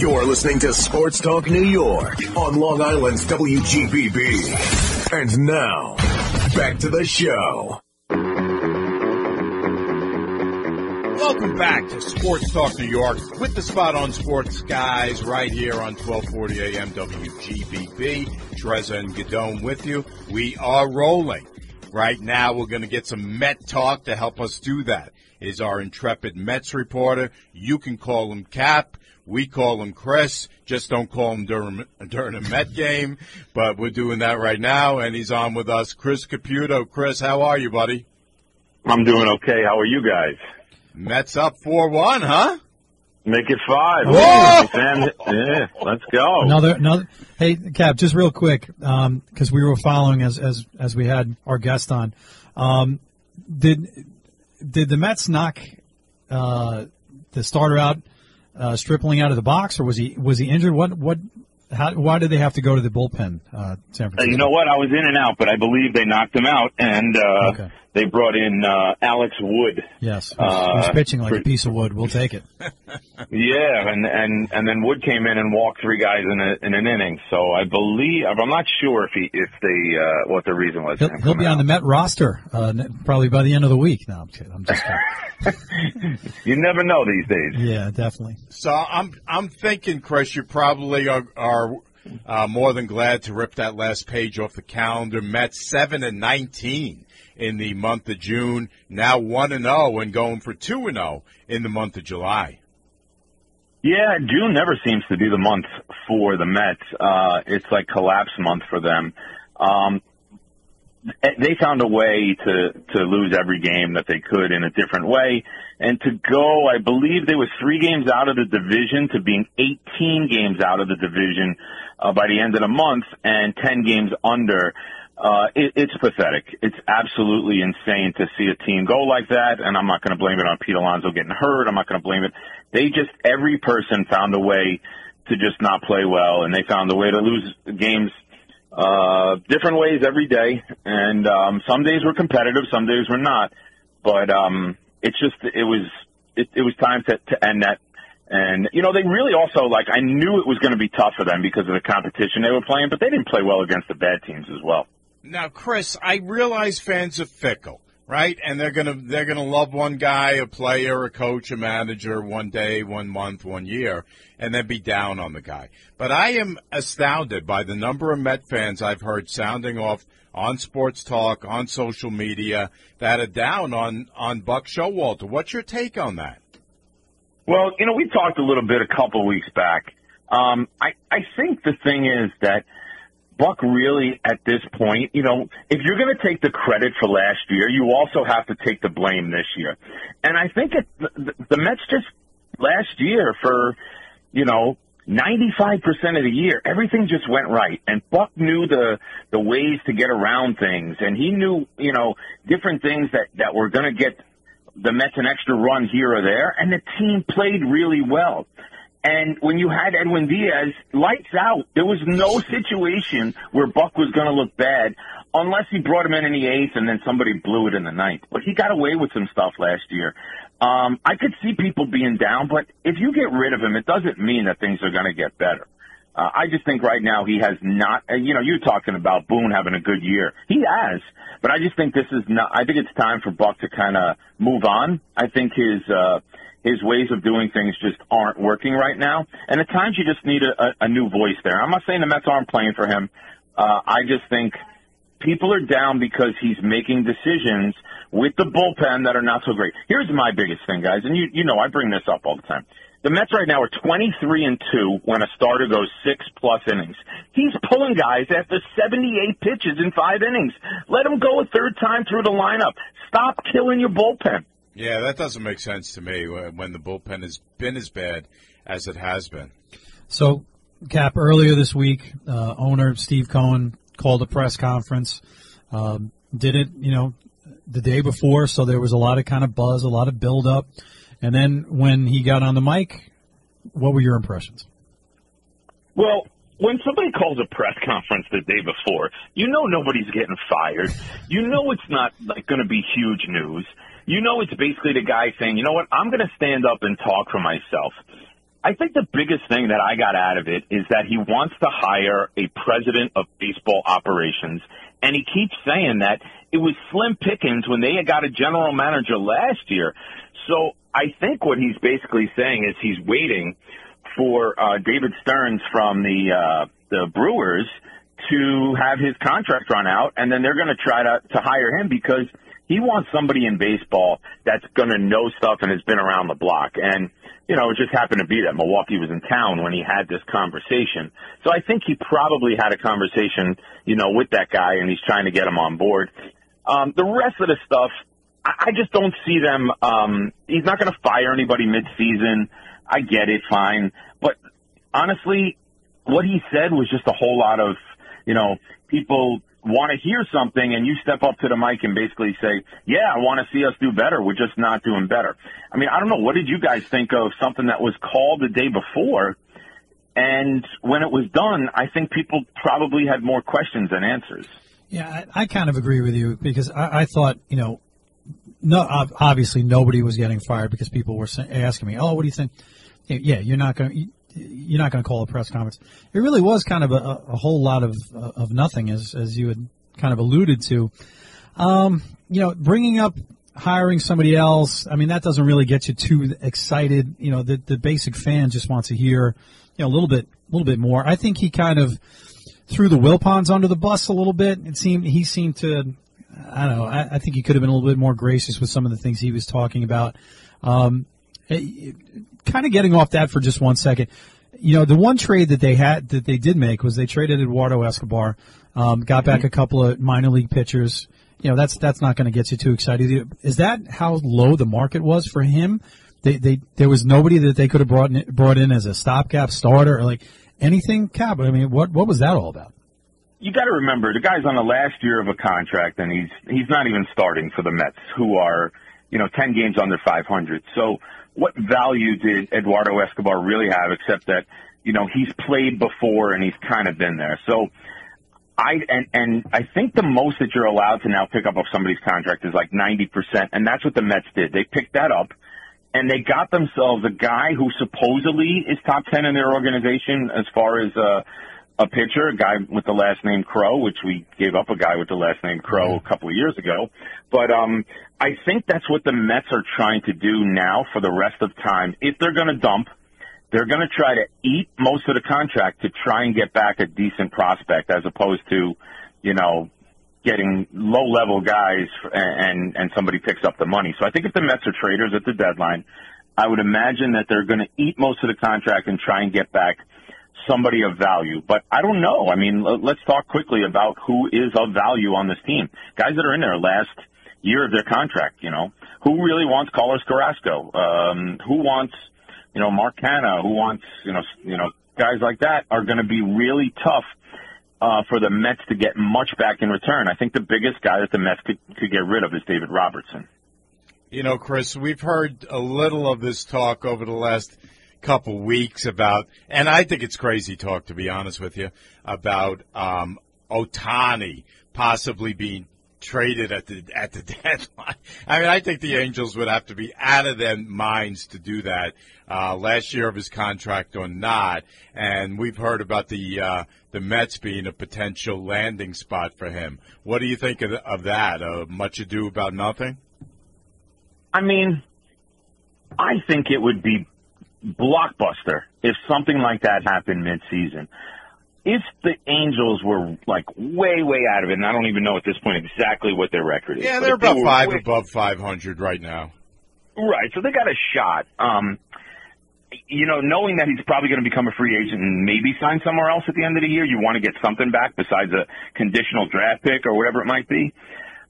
S4: You're listening to Sports Talk New York on Long Island's WGBB. And now, back to the show.
S1: Welcome back to Sports Talk New York with the spot on sports guys right here on 1240 AM WGBB. Trezza and Guidone with you. We are rolling. Right now we're going to get some Met talk to help us do that. Is our intrepid Mets reporter. You can call him Cap. We call him Chris. Just don't call him during, during a Met game. But we're doing that right now and he's on with us. Chris Caputo. Chris, how are you, buddy?
S5: I'm doing okay. How are you guys?
S1: Mets up 4-1, huh?
S5: Make it five.
S1: Whoa!
S5: Yeah, let's go.
S2: another another. Hey, Cap, just real quick, because we were following as as as we had our guest on. Um, did did the Mets knock uh, the starter out, uh, Stripling out of the box, or was he was he injured? What what? How, why did they have to go to the bullpen, uh, San
S5: Uh,
S2: Francisco?
S5: you know what? I was in and out, but I believe they knocked him out, and uh,
S2: Okay.
S5: They brought in uh, Alex Wood.
S2: Yes, he's,
S5: Uh,
S2: he's pitching like a piece of wood. We'll take it. [LAUGHS]
S5: Yeah, and and and then Wood came in and walked three guys in, a, in an inning. So I believe I'm not sure if he if they uh, what the reason was.
S2: He'll, he'll be
S5: coming
S2: on the. Met roster uh, probably by the end of the week. No, I'm kidding. I'm just kidding. [LAUGHS]
S5: You never know these days.
S2: yeah, definitely.
S1: So I'm I'm thinking, Chris, you probably are, are uh, more than glad to rip that last page off the calendar. Mets seven and nineteen in the month of June. Now one and zero and going for two and zero in the month of July.
S5: Yeah, June never seems to be the month for the Mets. Uh, it's like collapse month for them. Um, they found a way to to lose every game that they could in a different way, and to go. I believe they were three games out of the division to being 18 games out of the division uh, by the end of the month, and 10 games under. Uh, it, it's pathetic. It's absolutely insane to see a team go like that, and I'm not going to blame it on Pete Alonso getting hurt. I'm not going to blame it. They just every person found a way to just not play well, and they found a way to lose games uh, different ways every day. And um, some days were competitive, some days were not. But um, it's just it was it, it was time to, to end that. And you know they really also like I knew it was going to be tough for them because of the competition they were playing, but they didn't play well against the bad teams as well.
S1: Now, Chris, I realize fans are fickle, right? And they're gonna they're gonna love one guy, a player, a coach, a manager, one day, one month, one year, and then be down on the guy. But I am astounded by the number of Met fans I've heard sounding off on sports talk, on social media, that are down on on Buck Showalter. What's your take on that?
S5: Well, you know, we talked a little bit a couple weeks back Um, I I think the thing is that Buck really at this point, you know, if you're going to take the credit for last year, you also have to take the blame this year. And I think it, the, the Mets just last year for, you know, 95% of the year, everything just went right. And Buck knew the, the ways to get around things. And he knew, you know, different things that, that were going to get the Mets an extra run here or there. And the team played really well. And when you had Edwin Diaz, lights out. There was no situation where Buck was going to look bad unless he brought him in in the eighth and then somebody blew it in the ninth. But he got away with some stuff last year. Um, I could see people being down, but if you get rid of him, it doesn't mean that things are going to get better. Uh, I just think right now he has not, you know, you're talking about Boone having a good year. He has, but I just think this is not, I think it's time for Buck to kind of move on. I think his, uh, his ways of doing things just aren't working right now. And at times you just need a, a, a new voice there. I'm not saying the Mets aren't playing for him. Uh, I just think people are down because he's making decisions with the bullpen that are not so great. Here's my biggest thing, guys, and you you know I bring this up all the time. The Mets right now are 23 and 2 when a starter goes 6 plus innings. He's pulling guys after 78 pitches in 5 innings. Let him go a third time through the lineup. Stop killing your bullpen.
S1: Yeah, that doesn't make sense to me when the bullpen has been as bad as it has been.
S2: So, Cap, earlier this week, uh, owner Steve Cohen called a press conference. Um, did it, you know, the day before, so there was a lot of kind of buzz, a lot of build up. And then when he got on the mic, what were your impressions?
S5: Well, when somebody calls a press conference the day before, you know nobody's getting fired. You know it's not like going to be huge news. You know it's basically the guy saying, "You know what? I'm going to stand up and talk for myself." I think the biggest thing that I got out of it is that he wants to hire a president of baseball operations. And he keeps saying that it was slim pickings when they had got a general manager last year. So I think what he's basically saying is he's waiting for uh, David Stearns from the uh, the Brewers to have his contract run out, and then they're going to try to to hire him because he wants somebody in baseball that's going to know stuff and has been around the block. And you know, it just happened to be that Milwaukee was in town when he had this conversation. So I think he probably had a conversation, you know, with that guy, and he's trying to get him on board. Um, the rest of the stuff, I I just don't see them. Um, he's not going to fire anybody mid-season. I get it, fine, but honestly, what he said was just a whole lot of, you know, people want to hear something and you step up to the mic and basically say, yeah, I want to see us do better. We're just not doing better. I mean, I don't know. What did you guys think of something that was called the day before? And when it was done, I think people probably had more questions than answers.
S2: Yeah, I, I kind of agree with you because I, I thought, you know, no, obviously nobody was getting fired because people were asking me, "Oh, what do you think?" Yeah, you're not going to you're not going to call a press conference. It really was kind of a, a whole lot of of nothing, as as you had kind of alluded to. Um, you know, bringing up hiring somebody else. I mean, that doesn't really get you too excited. You know, the the basic fan just wants to hear, you know, a little bit a little bit more. I think he kind of threw the Wilpons under the bus a little bit. It seemed he seemed to. I don't know. I, I think he could have been a little bit more gracious with some of the things he was talking about. Um, kind of getting off that for just one second. You know, the one trade that they had that they did make was they traded Eduardo Escobar, um, got back a couple of minor league pitchers. You know, that's that's not going to get you too excited. Is that how low the market was for him? They, they there was nobody that they could have brought in, brought in as a stopgap starter or like anything. Cap, I mean, what what was that all about?
S5: You got to remember the guy's on the last year of a contract, and he's he's not even starting for the Mets, who are you know ten games under 500. So what value did Eduardo Escobar really have except that, you know, he's played before and he's kind of been there. So I, and, and I think the most that you're allowed to now pick up of somebody's contract is like 90%. And that's what the Mets did. They picked that up and they got themselves a guy who supposedly is top 10 in their organization as far as, uh, a pitcher, a guy with the last name Crowe, which we gave up a guy with the last name Crowe a couple of years ago. But um, I think that's what the Mets are trying to do now for the rest of time. If they're going to dump, they're going to try to eat most of the contract to try and get back a decent prospect, as opposed to, you know, getting low level guys and and somebody picks up the money. So I think if the Mets are traders at the deadline, I would imagine that they're going to eat most of the contract and try and get back somebody of value. But I don't know. I mean, let's talk quickly about who is of value on this team. Guys that are in there last year of their contract, you know, who really wants Carlos Carrasco? Um, who wants, you know, Mark Canha? Who wants, you know, you know, guys like that are going to be really tough uh, for the Mets to get much back in return. I think the biggest guy that the Mets could, could get rid of is David Robertson.
S1: You know, Chris, we've heard a little of this talk over the last couple weeks about, and I think it's crazy talk to be honest with you, about um, Ohtani possibly being traded at the at the [LAUGHS] deadline. I mean, I think the Angels would have to be out of their minds to do that uh, last year of his contract or not. And we've heard about the uh, the Mets being a potential landing spot for him. What do you think of, of that? Uh, much ado about nothing.
S5: I mean, I think it would be blockbuster if something like that happened mid-season. If the Angels were like way, way out of it, and I don't even know at this point exactly what their record is.
S1: Yeah, they're
S5: if they
S1: about five
S5: way-
S1: above 500 right now.
S5: Right, so they got a shot. Um, you know, knowing that he's probably going to become a free agent and maybe sign somewhere else at the end of the year, you want to get something back besides a conditional draft pick or whatever it might be.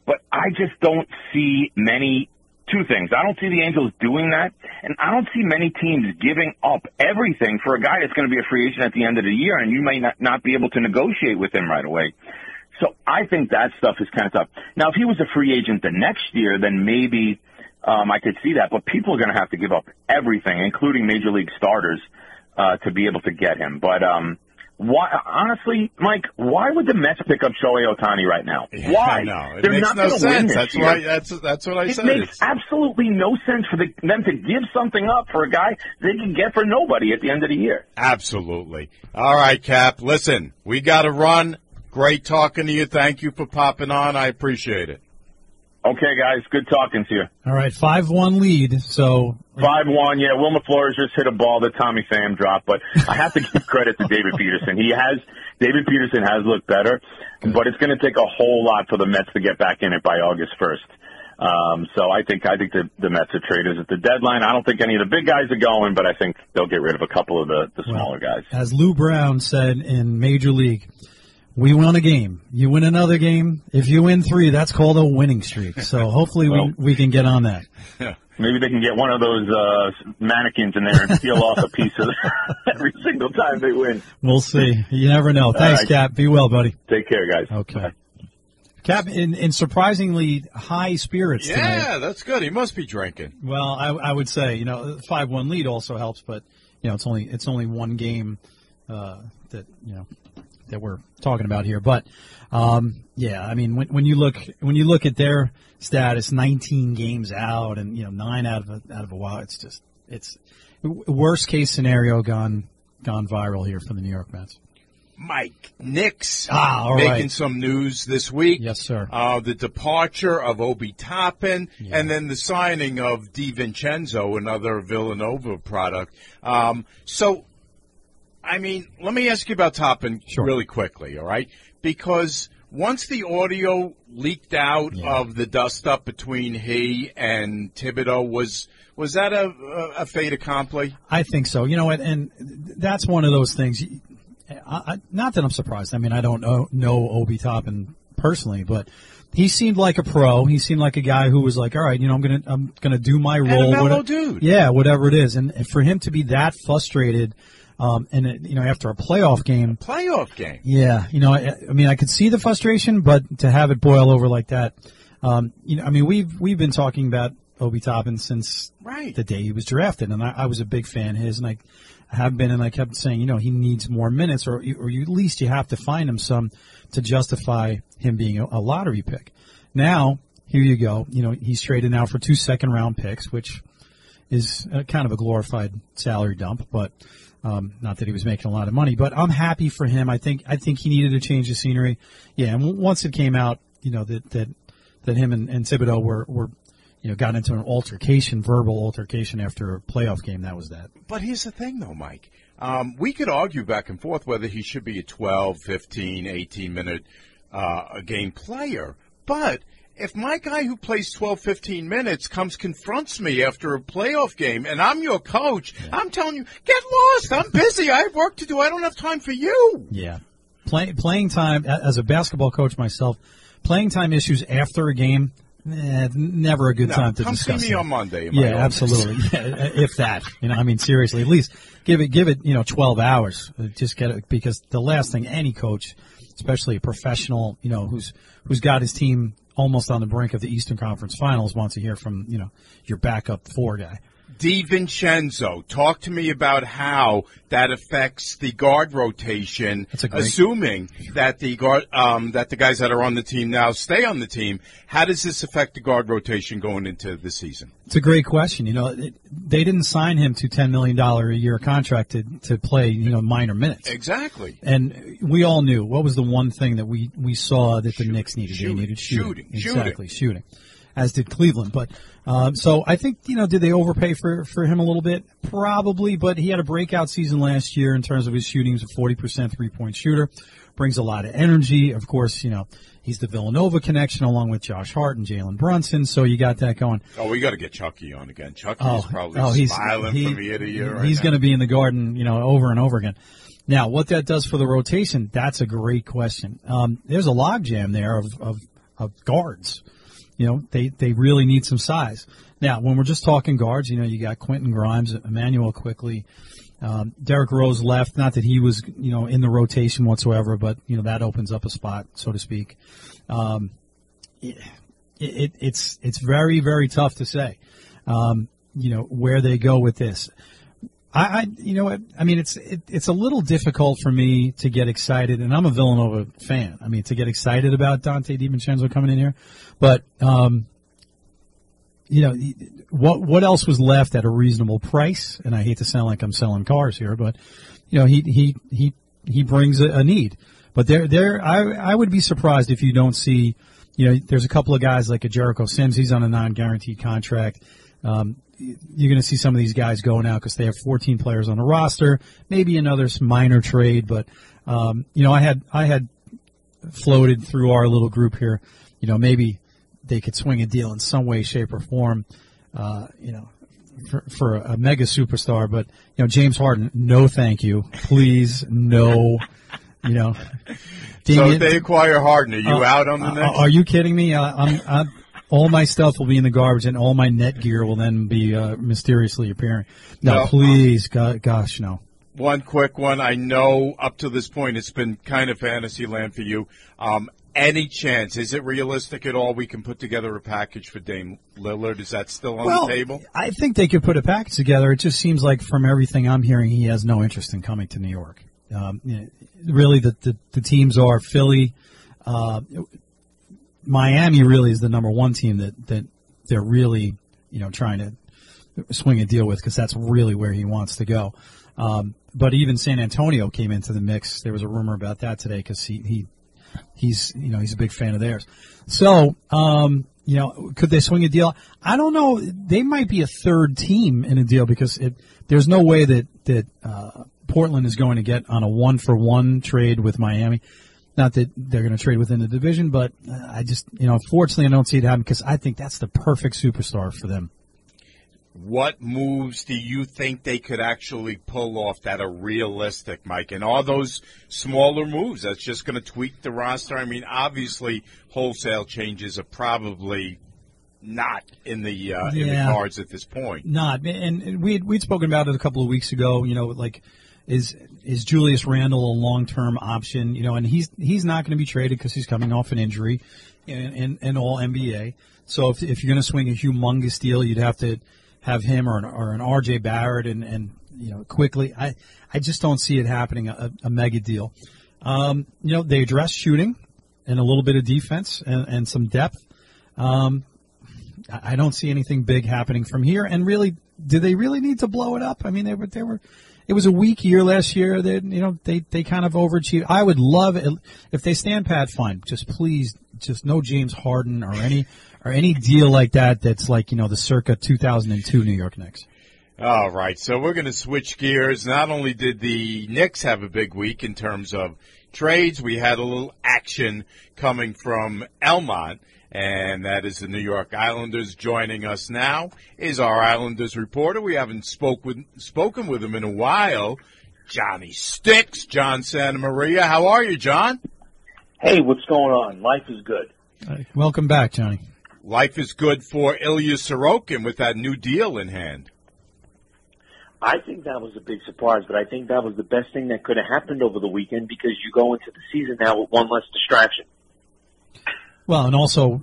S5: But I just don't see many. Two things. I don't see the Angels doing that, and I don't see many teams giving up everything for a guy that's going to be a free agent at the end of the year, and you may not, not be able to negotiate with him right away. So I think that stuff is kind of tough. Now, if he was a free agent the next year, then maybe um, I could see that. But people are going to have to give up everything, including major league starters, uh, to be able to get him. But um, why? Honestly, Mike, why would the Mets pick up Shohei Ohtani right now? [LAUGHS] Why?
S1: No, it
S5: They're
S1: makes
S5: not
S1: no sense. That's
S5: year.
S1: why. That's that's what I
S5: It
S1: said.
S5: It makes
S1: It's-
S5: absolutely no sense for the, them to give something up for a guy they can get for nobody at the end of the year.
S1: Absolutely. All right, Cap. Listen, we got to run. Great talking to you. Thank you for popping on. I appreciate it.
S5: Okay, guys, good talking to you.
S2: All right, five one lead. So
S5: Five one, yeah. Wilmer Flores just hit a ball that Tommy Pham dropped, but I have to give credit to David Peterson. He has David Peterson has looked better, but it's going to take a whole lot for the Mets to get back in it by August first. Um, so I think I think the, the Mets are traders at the deadline. I don't think any of the big guys are going, but I think they'll get rid of a couple of the, the smaller guys.
S2: as Lou Brown said in Major League, we won a game. You win another game. If you win three, that's called a winning streak. So [LAUGHS] hopefully
S5: Well-
S2: we we can get on that. Yeah.
S5: Maybe they can get one of those uh, mannequins in there and peel off a piece of [LAUGHS] [LAUGHS] every single time they win.
S2: We'll see. You never know. Thanks,
S5: right.
S2: Cap. Be well, buddy.
S5: Take care, guys.
S2: Okay. Cap, in, in surprisingly high spirits tonight.
S1: Yeah, that's good. He must be drinking.
S2: Well, I, I would say you know five one lead also helps, but you know it's only it's only one game uh, that you know that we're talking about here. But um, yeah, I mean when when you look when you look at their status, 19 games out, and you know nine out of a, out of a while, it's just it's worst case scenario gone gone viral here for the New York Mets.
S1: Mike Knicks
S2: Ah,
S1: making
S2: right.
S1: some news this week.
S2: Yes, sir.
S1: Uh, the departure of Obi Toppin and then the signing of DiVincenzo, another Villanova product. Um, so, I mean, let me ask you about Toppin
S2: Sure.
S1: really quickly, all right? Because once the audio leaked out
S2: Yeah.
S1: of the dust up between he and Thibodeau, was was that a, a, a fait accompli?
S2: I think so. You know what? And that's one of those things. I, I, not that I'm surprised. I mean, I don't know, know Obi Toppin personally, but he seemed like a pro. He seemed like a guy who was like, all right, you know, I'm gonna I'm gonna do my role.
S1: And mellow
S2: whatever-
S1: dude.
S2: Yeah, whatever it is. And for him to be that frustrated, um, and it, you know, after a playoff game,
S1: Playoff game.
S2: yeah, you know, I, I mean, I could see the frustration, but to have it boil over like that, um, you know, I mean, we've we've been talking about Obi Toppin since
S1: Right.
S2: the day he was drafted, and I, I was a big fan of his, and I have been, and I kept saying, you know, he needs more minutes, or or you, at least you have to find him some to justify him being a, a lottery pick. Now, here you go, you know, he's traded now for two second round picks, which is uh kind of a glorified salary dump, but um, not that he was making a lot of money. But I'm happy for him. I think I think he needed a change of scenery. Yeah, and once it came out, you know that that that him and, and Thibodeau were were you know got into an altercation, verbal altercation after a playoff game. That was that.
S1: But here's the thing, though, Mike. Um, we could argue back and forth whether he should be a 12, 15, 18 minute uh, game player. But if my guy who plays 12, 15 minutes comes confronts me after a playoff game and I'm your coach, I'm telling you, get lost. I'm busy. I have work to do. I don't have time for you.
S2: Yeah. Play, playing time, as a basketball coach myself, playing time issues after a game, eh, never a good
S1: No,
S2: time to
S1: come
S2: discuss.
S1: see me
S2: it.
S1: on Monday.
S2: Yeah, absolutely. Yeah, [LAUGHS] if that, you know, I mean, seriously, at least give it, give it, you know, 12 hours. Uh, Just get it, because the last thing any coach, especially a professional, you know, who's, who's got his team almost on the brink of the Eastern Conference Finals wants to hear from, you know, your backup four guy.
S1: DiVincenzo, talk to me about how that affects the guard rotation,
S2: great-
S1: assuming that the guard, um, that the guys that are on the team now stay on the team. How does this affect the guard rotation going into the season?
S2: It's a great question. You know, it, they didn't sign him to $10 million a year contract to, to play, you know, minor minutes.
S1: Exactly.
S2: And we all knew what was the one thing that we, we saw that the Knicks needed.
S1: Shooting.
S2: They needed shooting.
S1: Shooting. Shooting.
S2: Exactly, shooting. As did Cleveland. But um, so I think you know, did they overpay for for him a little bit? Probably. But he had a breakout season last year in terms of his shooting. He's a forty percent three point shooter. Brings a lot of energy. Of course, you know he's the Villanova connection along with Josh Hart and Jalen Brunson. So you got that going.
S1: Oh, we got to get Chucky on again. Chucky
S2: Oh,
S1: is probably
S2: oh, he's
S1: smiling
S2: he-
S1: from ear to ear. Right
S2: he's going to be in the garden, you know, over and over again. Now, what that does for the rotation, that's a great question. Um, there's a logjam there of, of, of guards. You know, they, they really need some size. Now, when we're just talking guards, you know, you got Quentin Grimes, Immanuel Quickley, um, Derrick Rose left. Not that he was, you know, in the rotation whatsoever, but you know that opens up a spot, so to speak. Um, it, it, it's it's very very tough to say. Um, you know where they go with this. I, I you know what I mean. It's it, it's a little difficult for me to get excited, and I'm a Villanova fan. I mean to get excited about Donte DiVincenzo coming in here, but um, you know what what else was left at a reasonable price? And I hate to sound like I'm selling cars here, but you know he he he he brings a, a need. But there there I I would be surprised if you don't see. You know, there's a couple of guys like a Jericho Sims. He's on a non-guaranteed contract. Um, you're going to see some of these guys going out because they have 14 players on the roster. Maybe another minor trade, but um, you know, I had I had floated through our little group here. You know, maybe they could swing a deal in some way, shape, or form. Uh, you know, for, for a mega superstar, but you know, James Harden, no, thank you, please, no. You know,
S1: So if they acquire Harden, are you
S2: uh,
S1: out on the
S2: uh,
S1: next?
S2: Are you kidding me? I, I'm, I'm, all my stuff will be in the garbage, and all my net gear will then be uh, mysteriously appearing. No,
S1: No.
S2: please, go, gosh, no.
S1: One quick one. I know up to this point it's been kind of fantasy land for you. Um, any chance, is it realistic at all we can put together a package for Dame Lillard? Is that still on
S2: well,
S1: the table?
S2: I think they could put a package together. It just seems like, from everything I'm hearing, he has no interest in coming to New York. Um, you know, really, the, the the teams are Philly, uh, Miami. Really is the number one team that that they're really you know trying to swing a deal with because that's really where he wants to go. Um, but even San Antonio came into the mix. There was a rumor about that today because he, he he's you know he's a big fan of theirs. So um, you know, could they swing a deal? I don't know. They might be a third team in a deal because it, there's no way that that uh, Portland is going to get on a one for one trade with Miami. Not that they're going to trade within the division, but uh, I just you know, fortunately, I don't see it happen because I think that's the perfect superstar for them.
S1: What moves do you think they could actually pull off that are realistic, Mike? And are those smaller moves that's just going to tweak the roster? I mean, obviously, wholesale changes are probably not in the uh, in the cards at this point.
S2: Not, and, and we we'd spoken about it a couple of weeks ago. You know, like is is Julius Randle a long term option? You know, and he's he's not going to be traded because he's coming off an injury, and and, all NBA. So if if you're going to swing a humongous deal, you'd have to have him or an, or an RJ Barrett and and you know Quickley. I I just don't see it happening a, a mega deal. Um, you know, they address shooting and a little bit of defense and, and some depth. Um, I don't see anything big happening from here. And really, do they really need to blow it up? I mean, they were they were. It was a weak year last year. They, you know, they they kind of overachieved. I would love it if they stand pat. Fine, just please, just no James Harden or any or any deal like that. That's like you know the circa 2002 New York Knicks.
S1: All right, so we're going to switch gears. Not only did the Knicks have a big week in terms of trades, we had a little action coming from Elmont and that is the New York Islanders. Joining us now is our Islanders reporter. We haven't spoke with, spoken with him in a while. Johnny Sticks, John Santa Maria. How are you, John?
S6: Hey, what's going on? Life is good.
S2: Welcome back, Johnny.
S1: Life is good for Ilya Sorokin with that new deal in hand.
S6: I think that was a big surprise, but I think that was the best thing that could have happened over the weekend because you go into the season now with one less distraction.
S2: Well, and also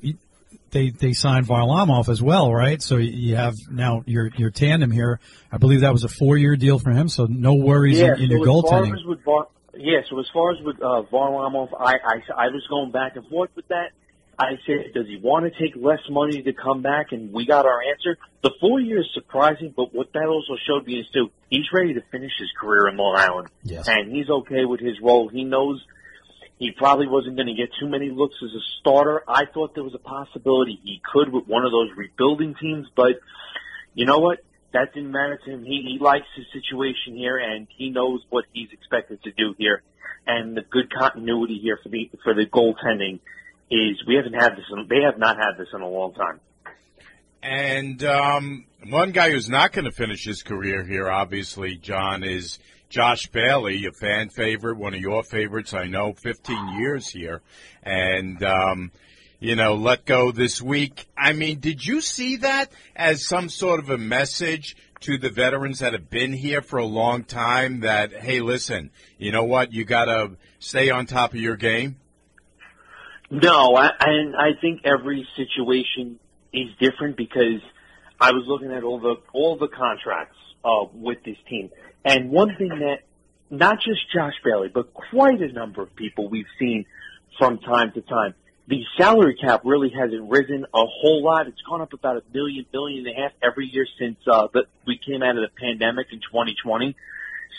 S2: they they signed Varlamov as well, right? So you have now your your tandem here. I believe that was a four year deal for him, so no worries
S6: yeah,
S2: in, in
S6: so
S2: your goaltending.
S6: Var- yeah, so as far as with uh, Varlamov, I, I I was going back and forth with that. I said, does he want to take less money to come back? And we got our answer. The four years is surprising, but what that also showed me is too, he's ready to finish his career in Long Island.
S2: Yes.
S6: And he's okay with his role. He knows he probably wasn't going to get too many looks as a starter. I thought there was a possibility he could with one of those rebuilding teams, but you know what? That didn't matter to him. He, he likes his situation here and he knows what he's expected to do here. And the good continuity here for the, for the goaltending is we haven't had this, in, they have not had this in a long time.
S1: And um, one guy who's not going to finish his career here, obviously, John, is Josh Bailey, a fan favorite, one of your favorites, I know, 15 years here. And, um, you know, let go this week. I mean, did you see that as some sort of a message to the veterans that have been here for a long time that, hey, listen, you know what? You got to stay on top of your game?
S6: No, I, and I think every situation is different because I was looking at all the all the contracts uh, with this team, and one thing that not just Josh Bailey, but quite a number of people we've seen from time to time, the salary cap really hasn't risen a whole lot. It's gone up about a million, billion and a half every year since uh, the, we came out of the pandemic in 2020.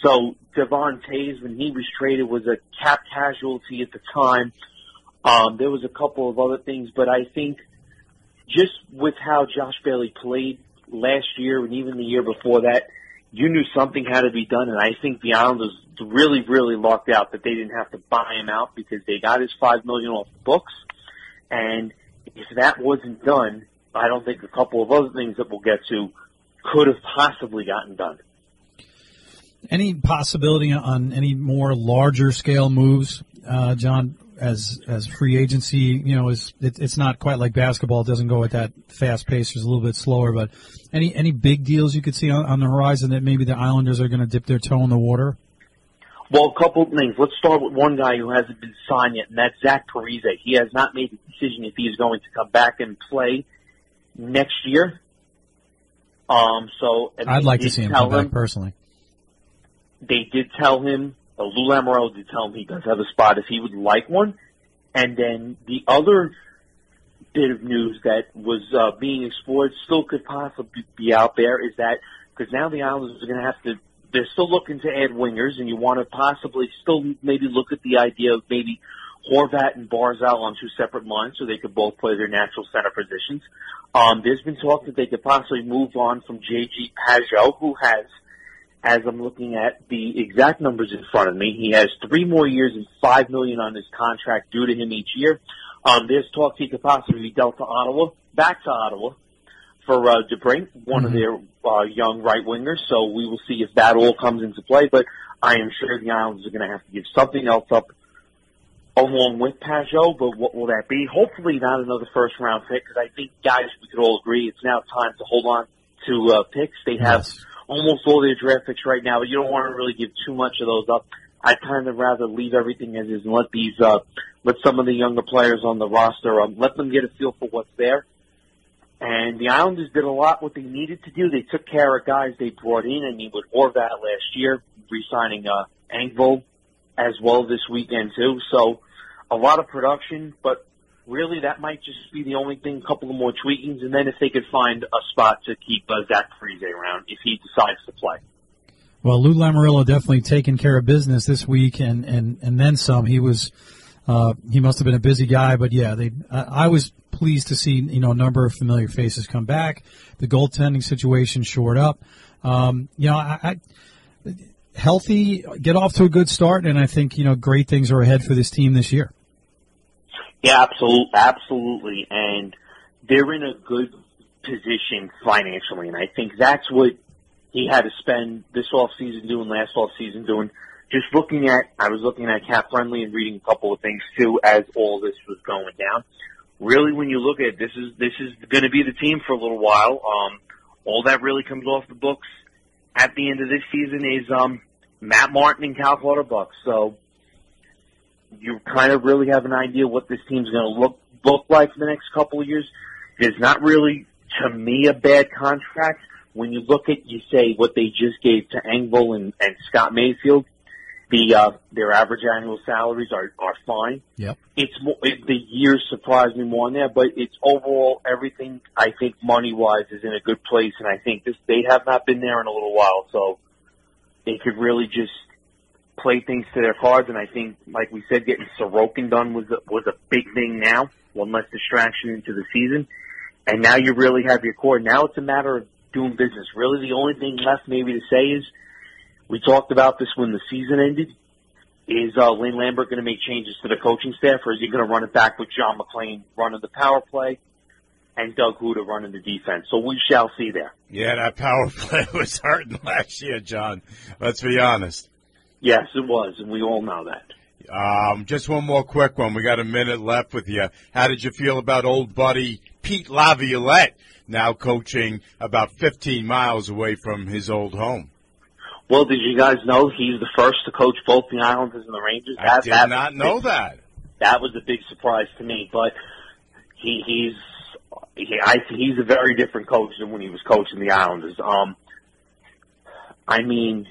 S6: So Devon when he was traded, was a cap casualty at the time. Um, there was a couple of other things, but I think just with how Josh Bailey played last year and even the year before that, you knew something had to be done, and I think the Islanders really, really lucked out that they didn't have to buy him out because they got his five million off the books. And if that wasn't done, I don't think a couple of other things that we'll get to could have possibly gotten done.
S2: Any possibility on any more larger scale moves, uh, John? As as free agency, you know, is it, it's not quite like basketball. It doesn't go at that fast pace. It's a little bit slower. But any any big deals you could see on, on the horizon that maybe the Islanders are going to dip their toe in the water?
S6: Well, a couple of things. Let's start with one guy who hasn't been signed yet, and that's Zach Parise. He has not made a decision if he is going to come back and play next year. Um, so
S2: I'd like to see him come back personally.
S6: They did tell him, uh, Lou Lamoriello did tell him he does have a spot if he would like one. And then the other bit of news that was uh, being explored, still could possibly be out there, is that because now the Islanders are going to have to they're still looking to add wingers, and you want to possibly still maybe look at the idea of maybe Horvat and Barzal on two separate lines so they could both play their natural center positions. Um, there's been talk that they could possibly move on from JG Pageau, who has, as I'm looking at the exact numbers in front of me, he has three more years and five million on his contract due to him each year. Um, there's talk he could possibly be dealt to Ottawa, back to Ottawa for uh, DeBrink, one of their uh, young right wingers. So we will see if that all comes into play. But I am sure the Islanders are going to have to give something else up along with Pageau. But what will that be? Hopefully not another first round pick because I think guys we could all agree it's now time to hold on to uh, picks. They have
S2: Yes.
S6: Almost all their draft picks right now. But you don't want to really give too much of those up. I'd kind of rather leave everything as is and let these uh, let some of the younger players on the roster um, let them get a feel for what's there. And the Islanders did a lot what they needed to do. They took care of guys they brought in. I mean, with Horvat last year, re-signing uh, Engvall as well this weekend too. So a lot of production, but really that might just be the only thing. A couple of more tweakings, and then if they could find a spot to keep uh, Zach Parise around if he decides to play.
S2: Well, Lou Lamoriello definitely taking care of business this week, and and and then some. He was, uh, he must have been a busy guy, but yeah, they. I, I was pleased to see you know a number of familiar faces come back. The goaltending situation shored up. Um, you know, I, I healthy, get off to a good start, and I think you know great things are ahead for this team this year.
S6: Yeah, absolutely, absolutely, and they're in a good position financially, and I think that's what he had to spend this off season doing, last off season doing. Just looking at, I was looking at Cap Friendly and reading a couple of things too as all this was going down. Really, when you look at it, this is this is going to be the team for a little while. Um, all that really comes off the books at the end of this season is um, Matt Martin and Cal Clutterbuck. So you kind of really have an idea what this team's going to look look like for the next couple of years. There's not really, to me, a bad contract. When you look at, you say what they just gave to Engvall and, and Scott Mayfield, the uh, their average annual salaries are are fine.
S2: Yep.
S6: It's more, it, the years surprise me more on there, but it's overall everything. I think money wise is in a good place, and I think this they have not been there in a little while, so they could really just play things to their cards. And I think, like we said, getting Sorokin done was a, was a big thing. Now, one less distraction into the season, and now you really have your core. Now it's a matter of doing business. Really, the only thing left maybe to say is we talked about this when the season ended. Is uh, Lane Lambert going to make changes to the coaching staff, or is he going to run it back with John MacLean running the power play and Doug Houda running the defense? So we shall see there.
S1: Yeah, that power [LAUGHS] play was hurting last year, John. Let's be honest.
S6: Yes, it was, and we all know that.
S1: Um, just one more quick one. We got a minute left with you. How did you feel about old buddy Pete Laviolette now coaching about 15 miles away from his old home?
S6: Well, did you guys know he's the first to coach both the Islanders and the Rangers?
S1: I that, did that, not know that.
S6: That was a big surprise to me, but he, he's he, I, he's a very different coach than when he was coaching the Islanders. Um, I mean,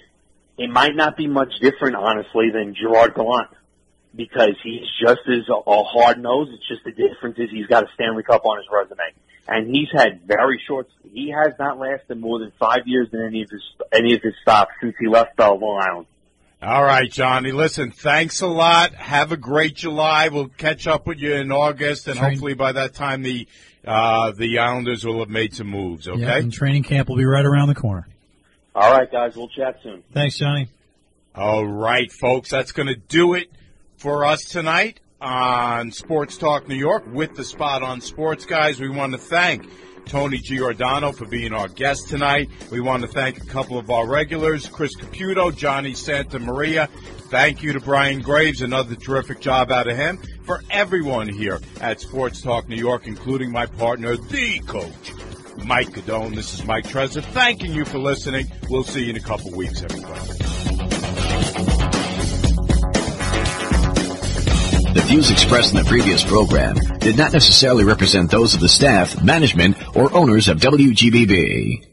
S6: it might not be much different, honestly, than Gerard Gallant because he's just as a, a hard nose. It's just the difference is he's got a Stanley Cup on his resume, and he's had very short. He has not lasted more than five years in any of his any of his stops since he left uh, Long Island.
S1: All right, Johnny. Listen, thanks a lot. Have a great July. We'll catch up with you in August, and hopefully by that time the uh, the Islanders will have made some moves. Okay.
S2: Yeah, and training camp will be right around the corner.
S6: All right, guys. We'll chat soon.
S2: Thanks, Johnny.
S1: All right, folks. That's going to do it for us tonight on Sports Talk New York with the Spot on Sports guys. We want to thank Tony Giordano for being our guest tonight. We want to thank a couple of our regulars, Chris Caputo, Johnny Santa Maria. Thank you to Brian Graves, another terrific job out of him. For everyone here at Sports Talk New York, including my partner, the coach, Mike Guidone. This is Mike Trezza, thanking you for listening. We'll see you in a couple weeks, everybody.
S7: The views expressed in the previous program did not necessarily represent those of the staff, management, or owners of WGBB.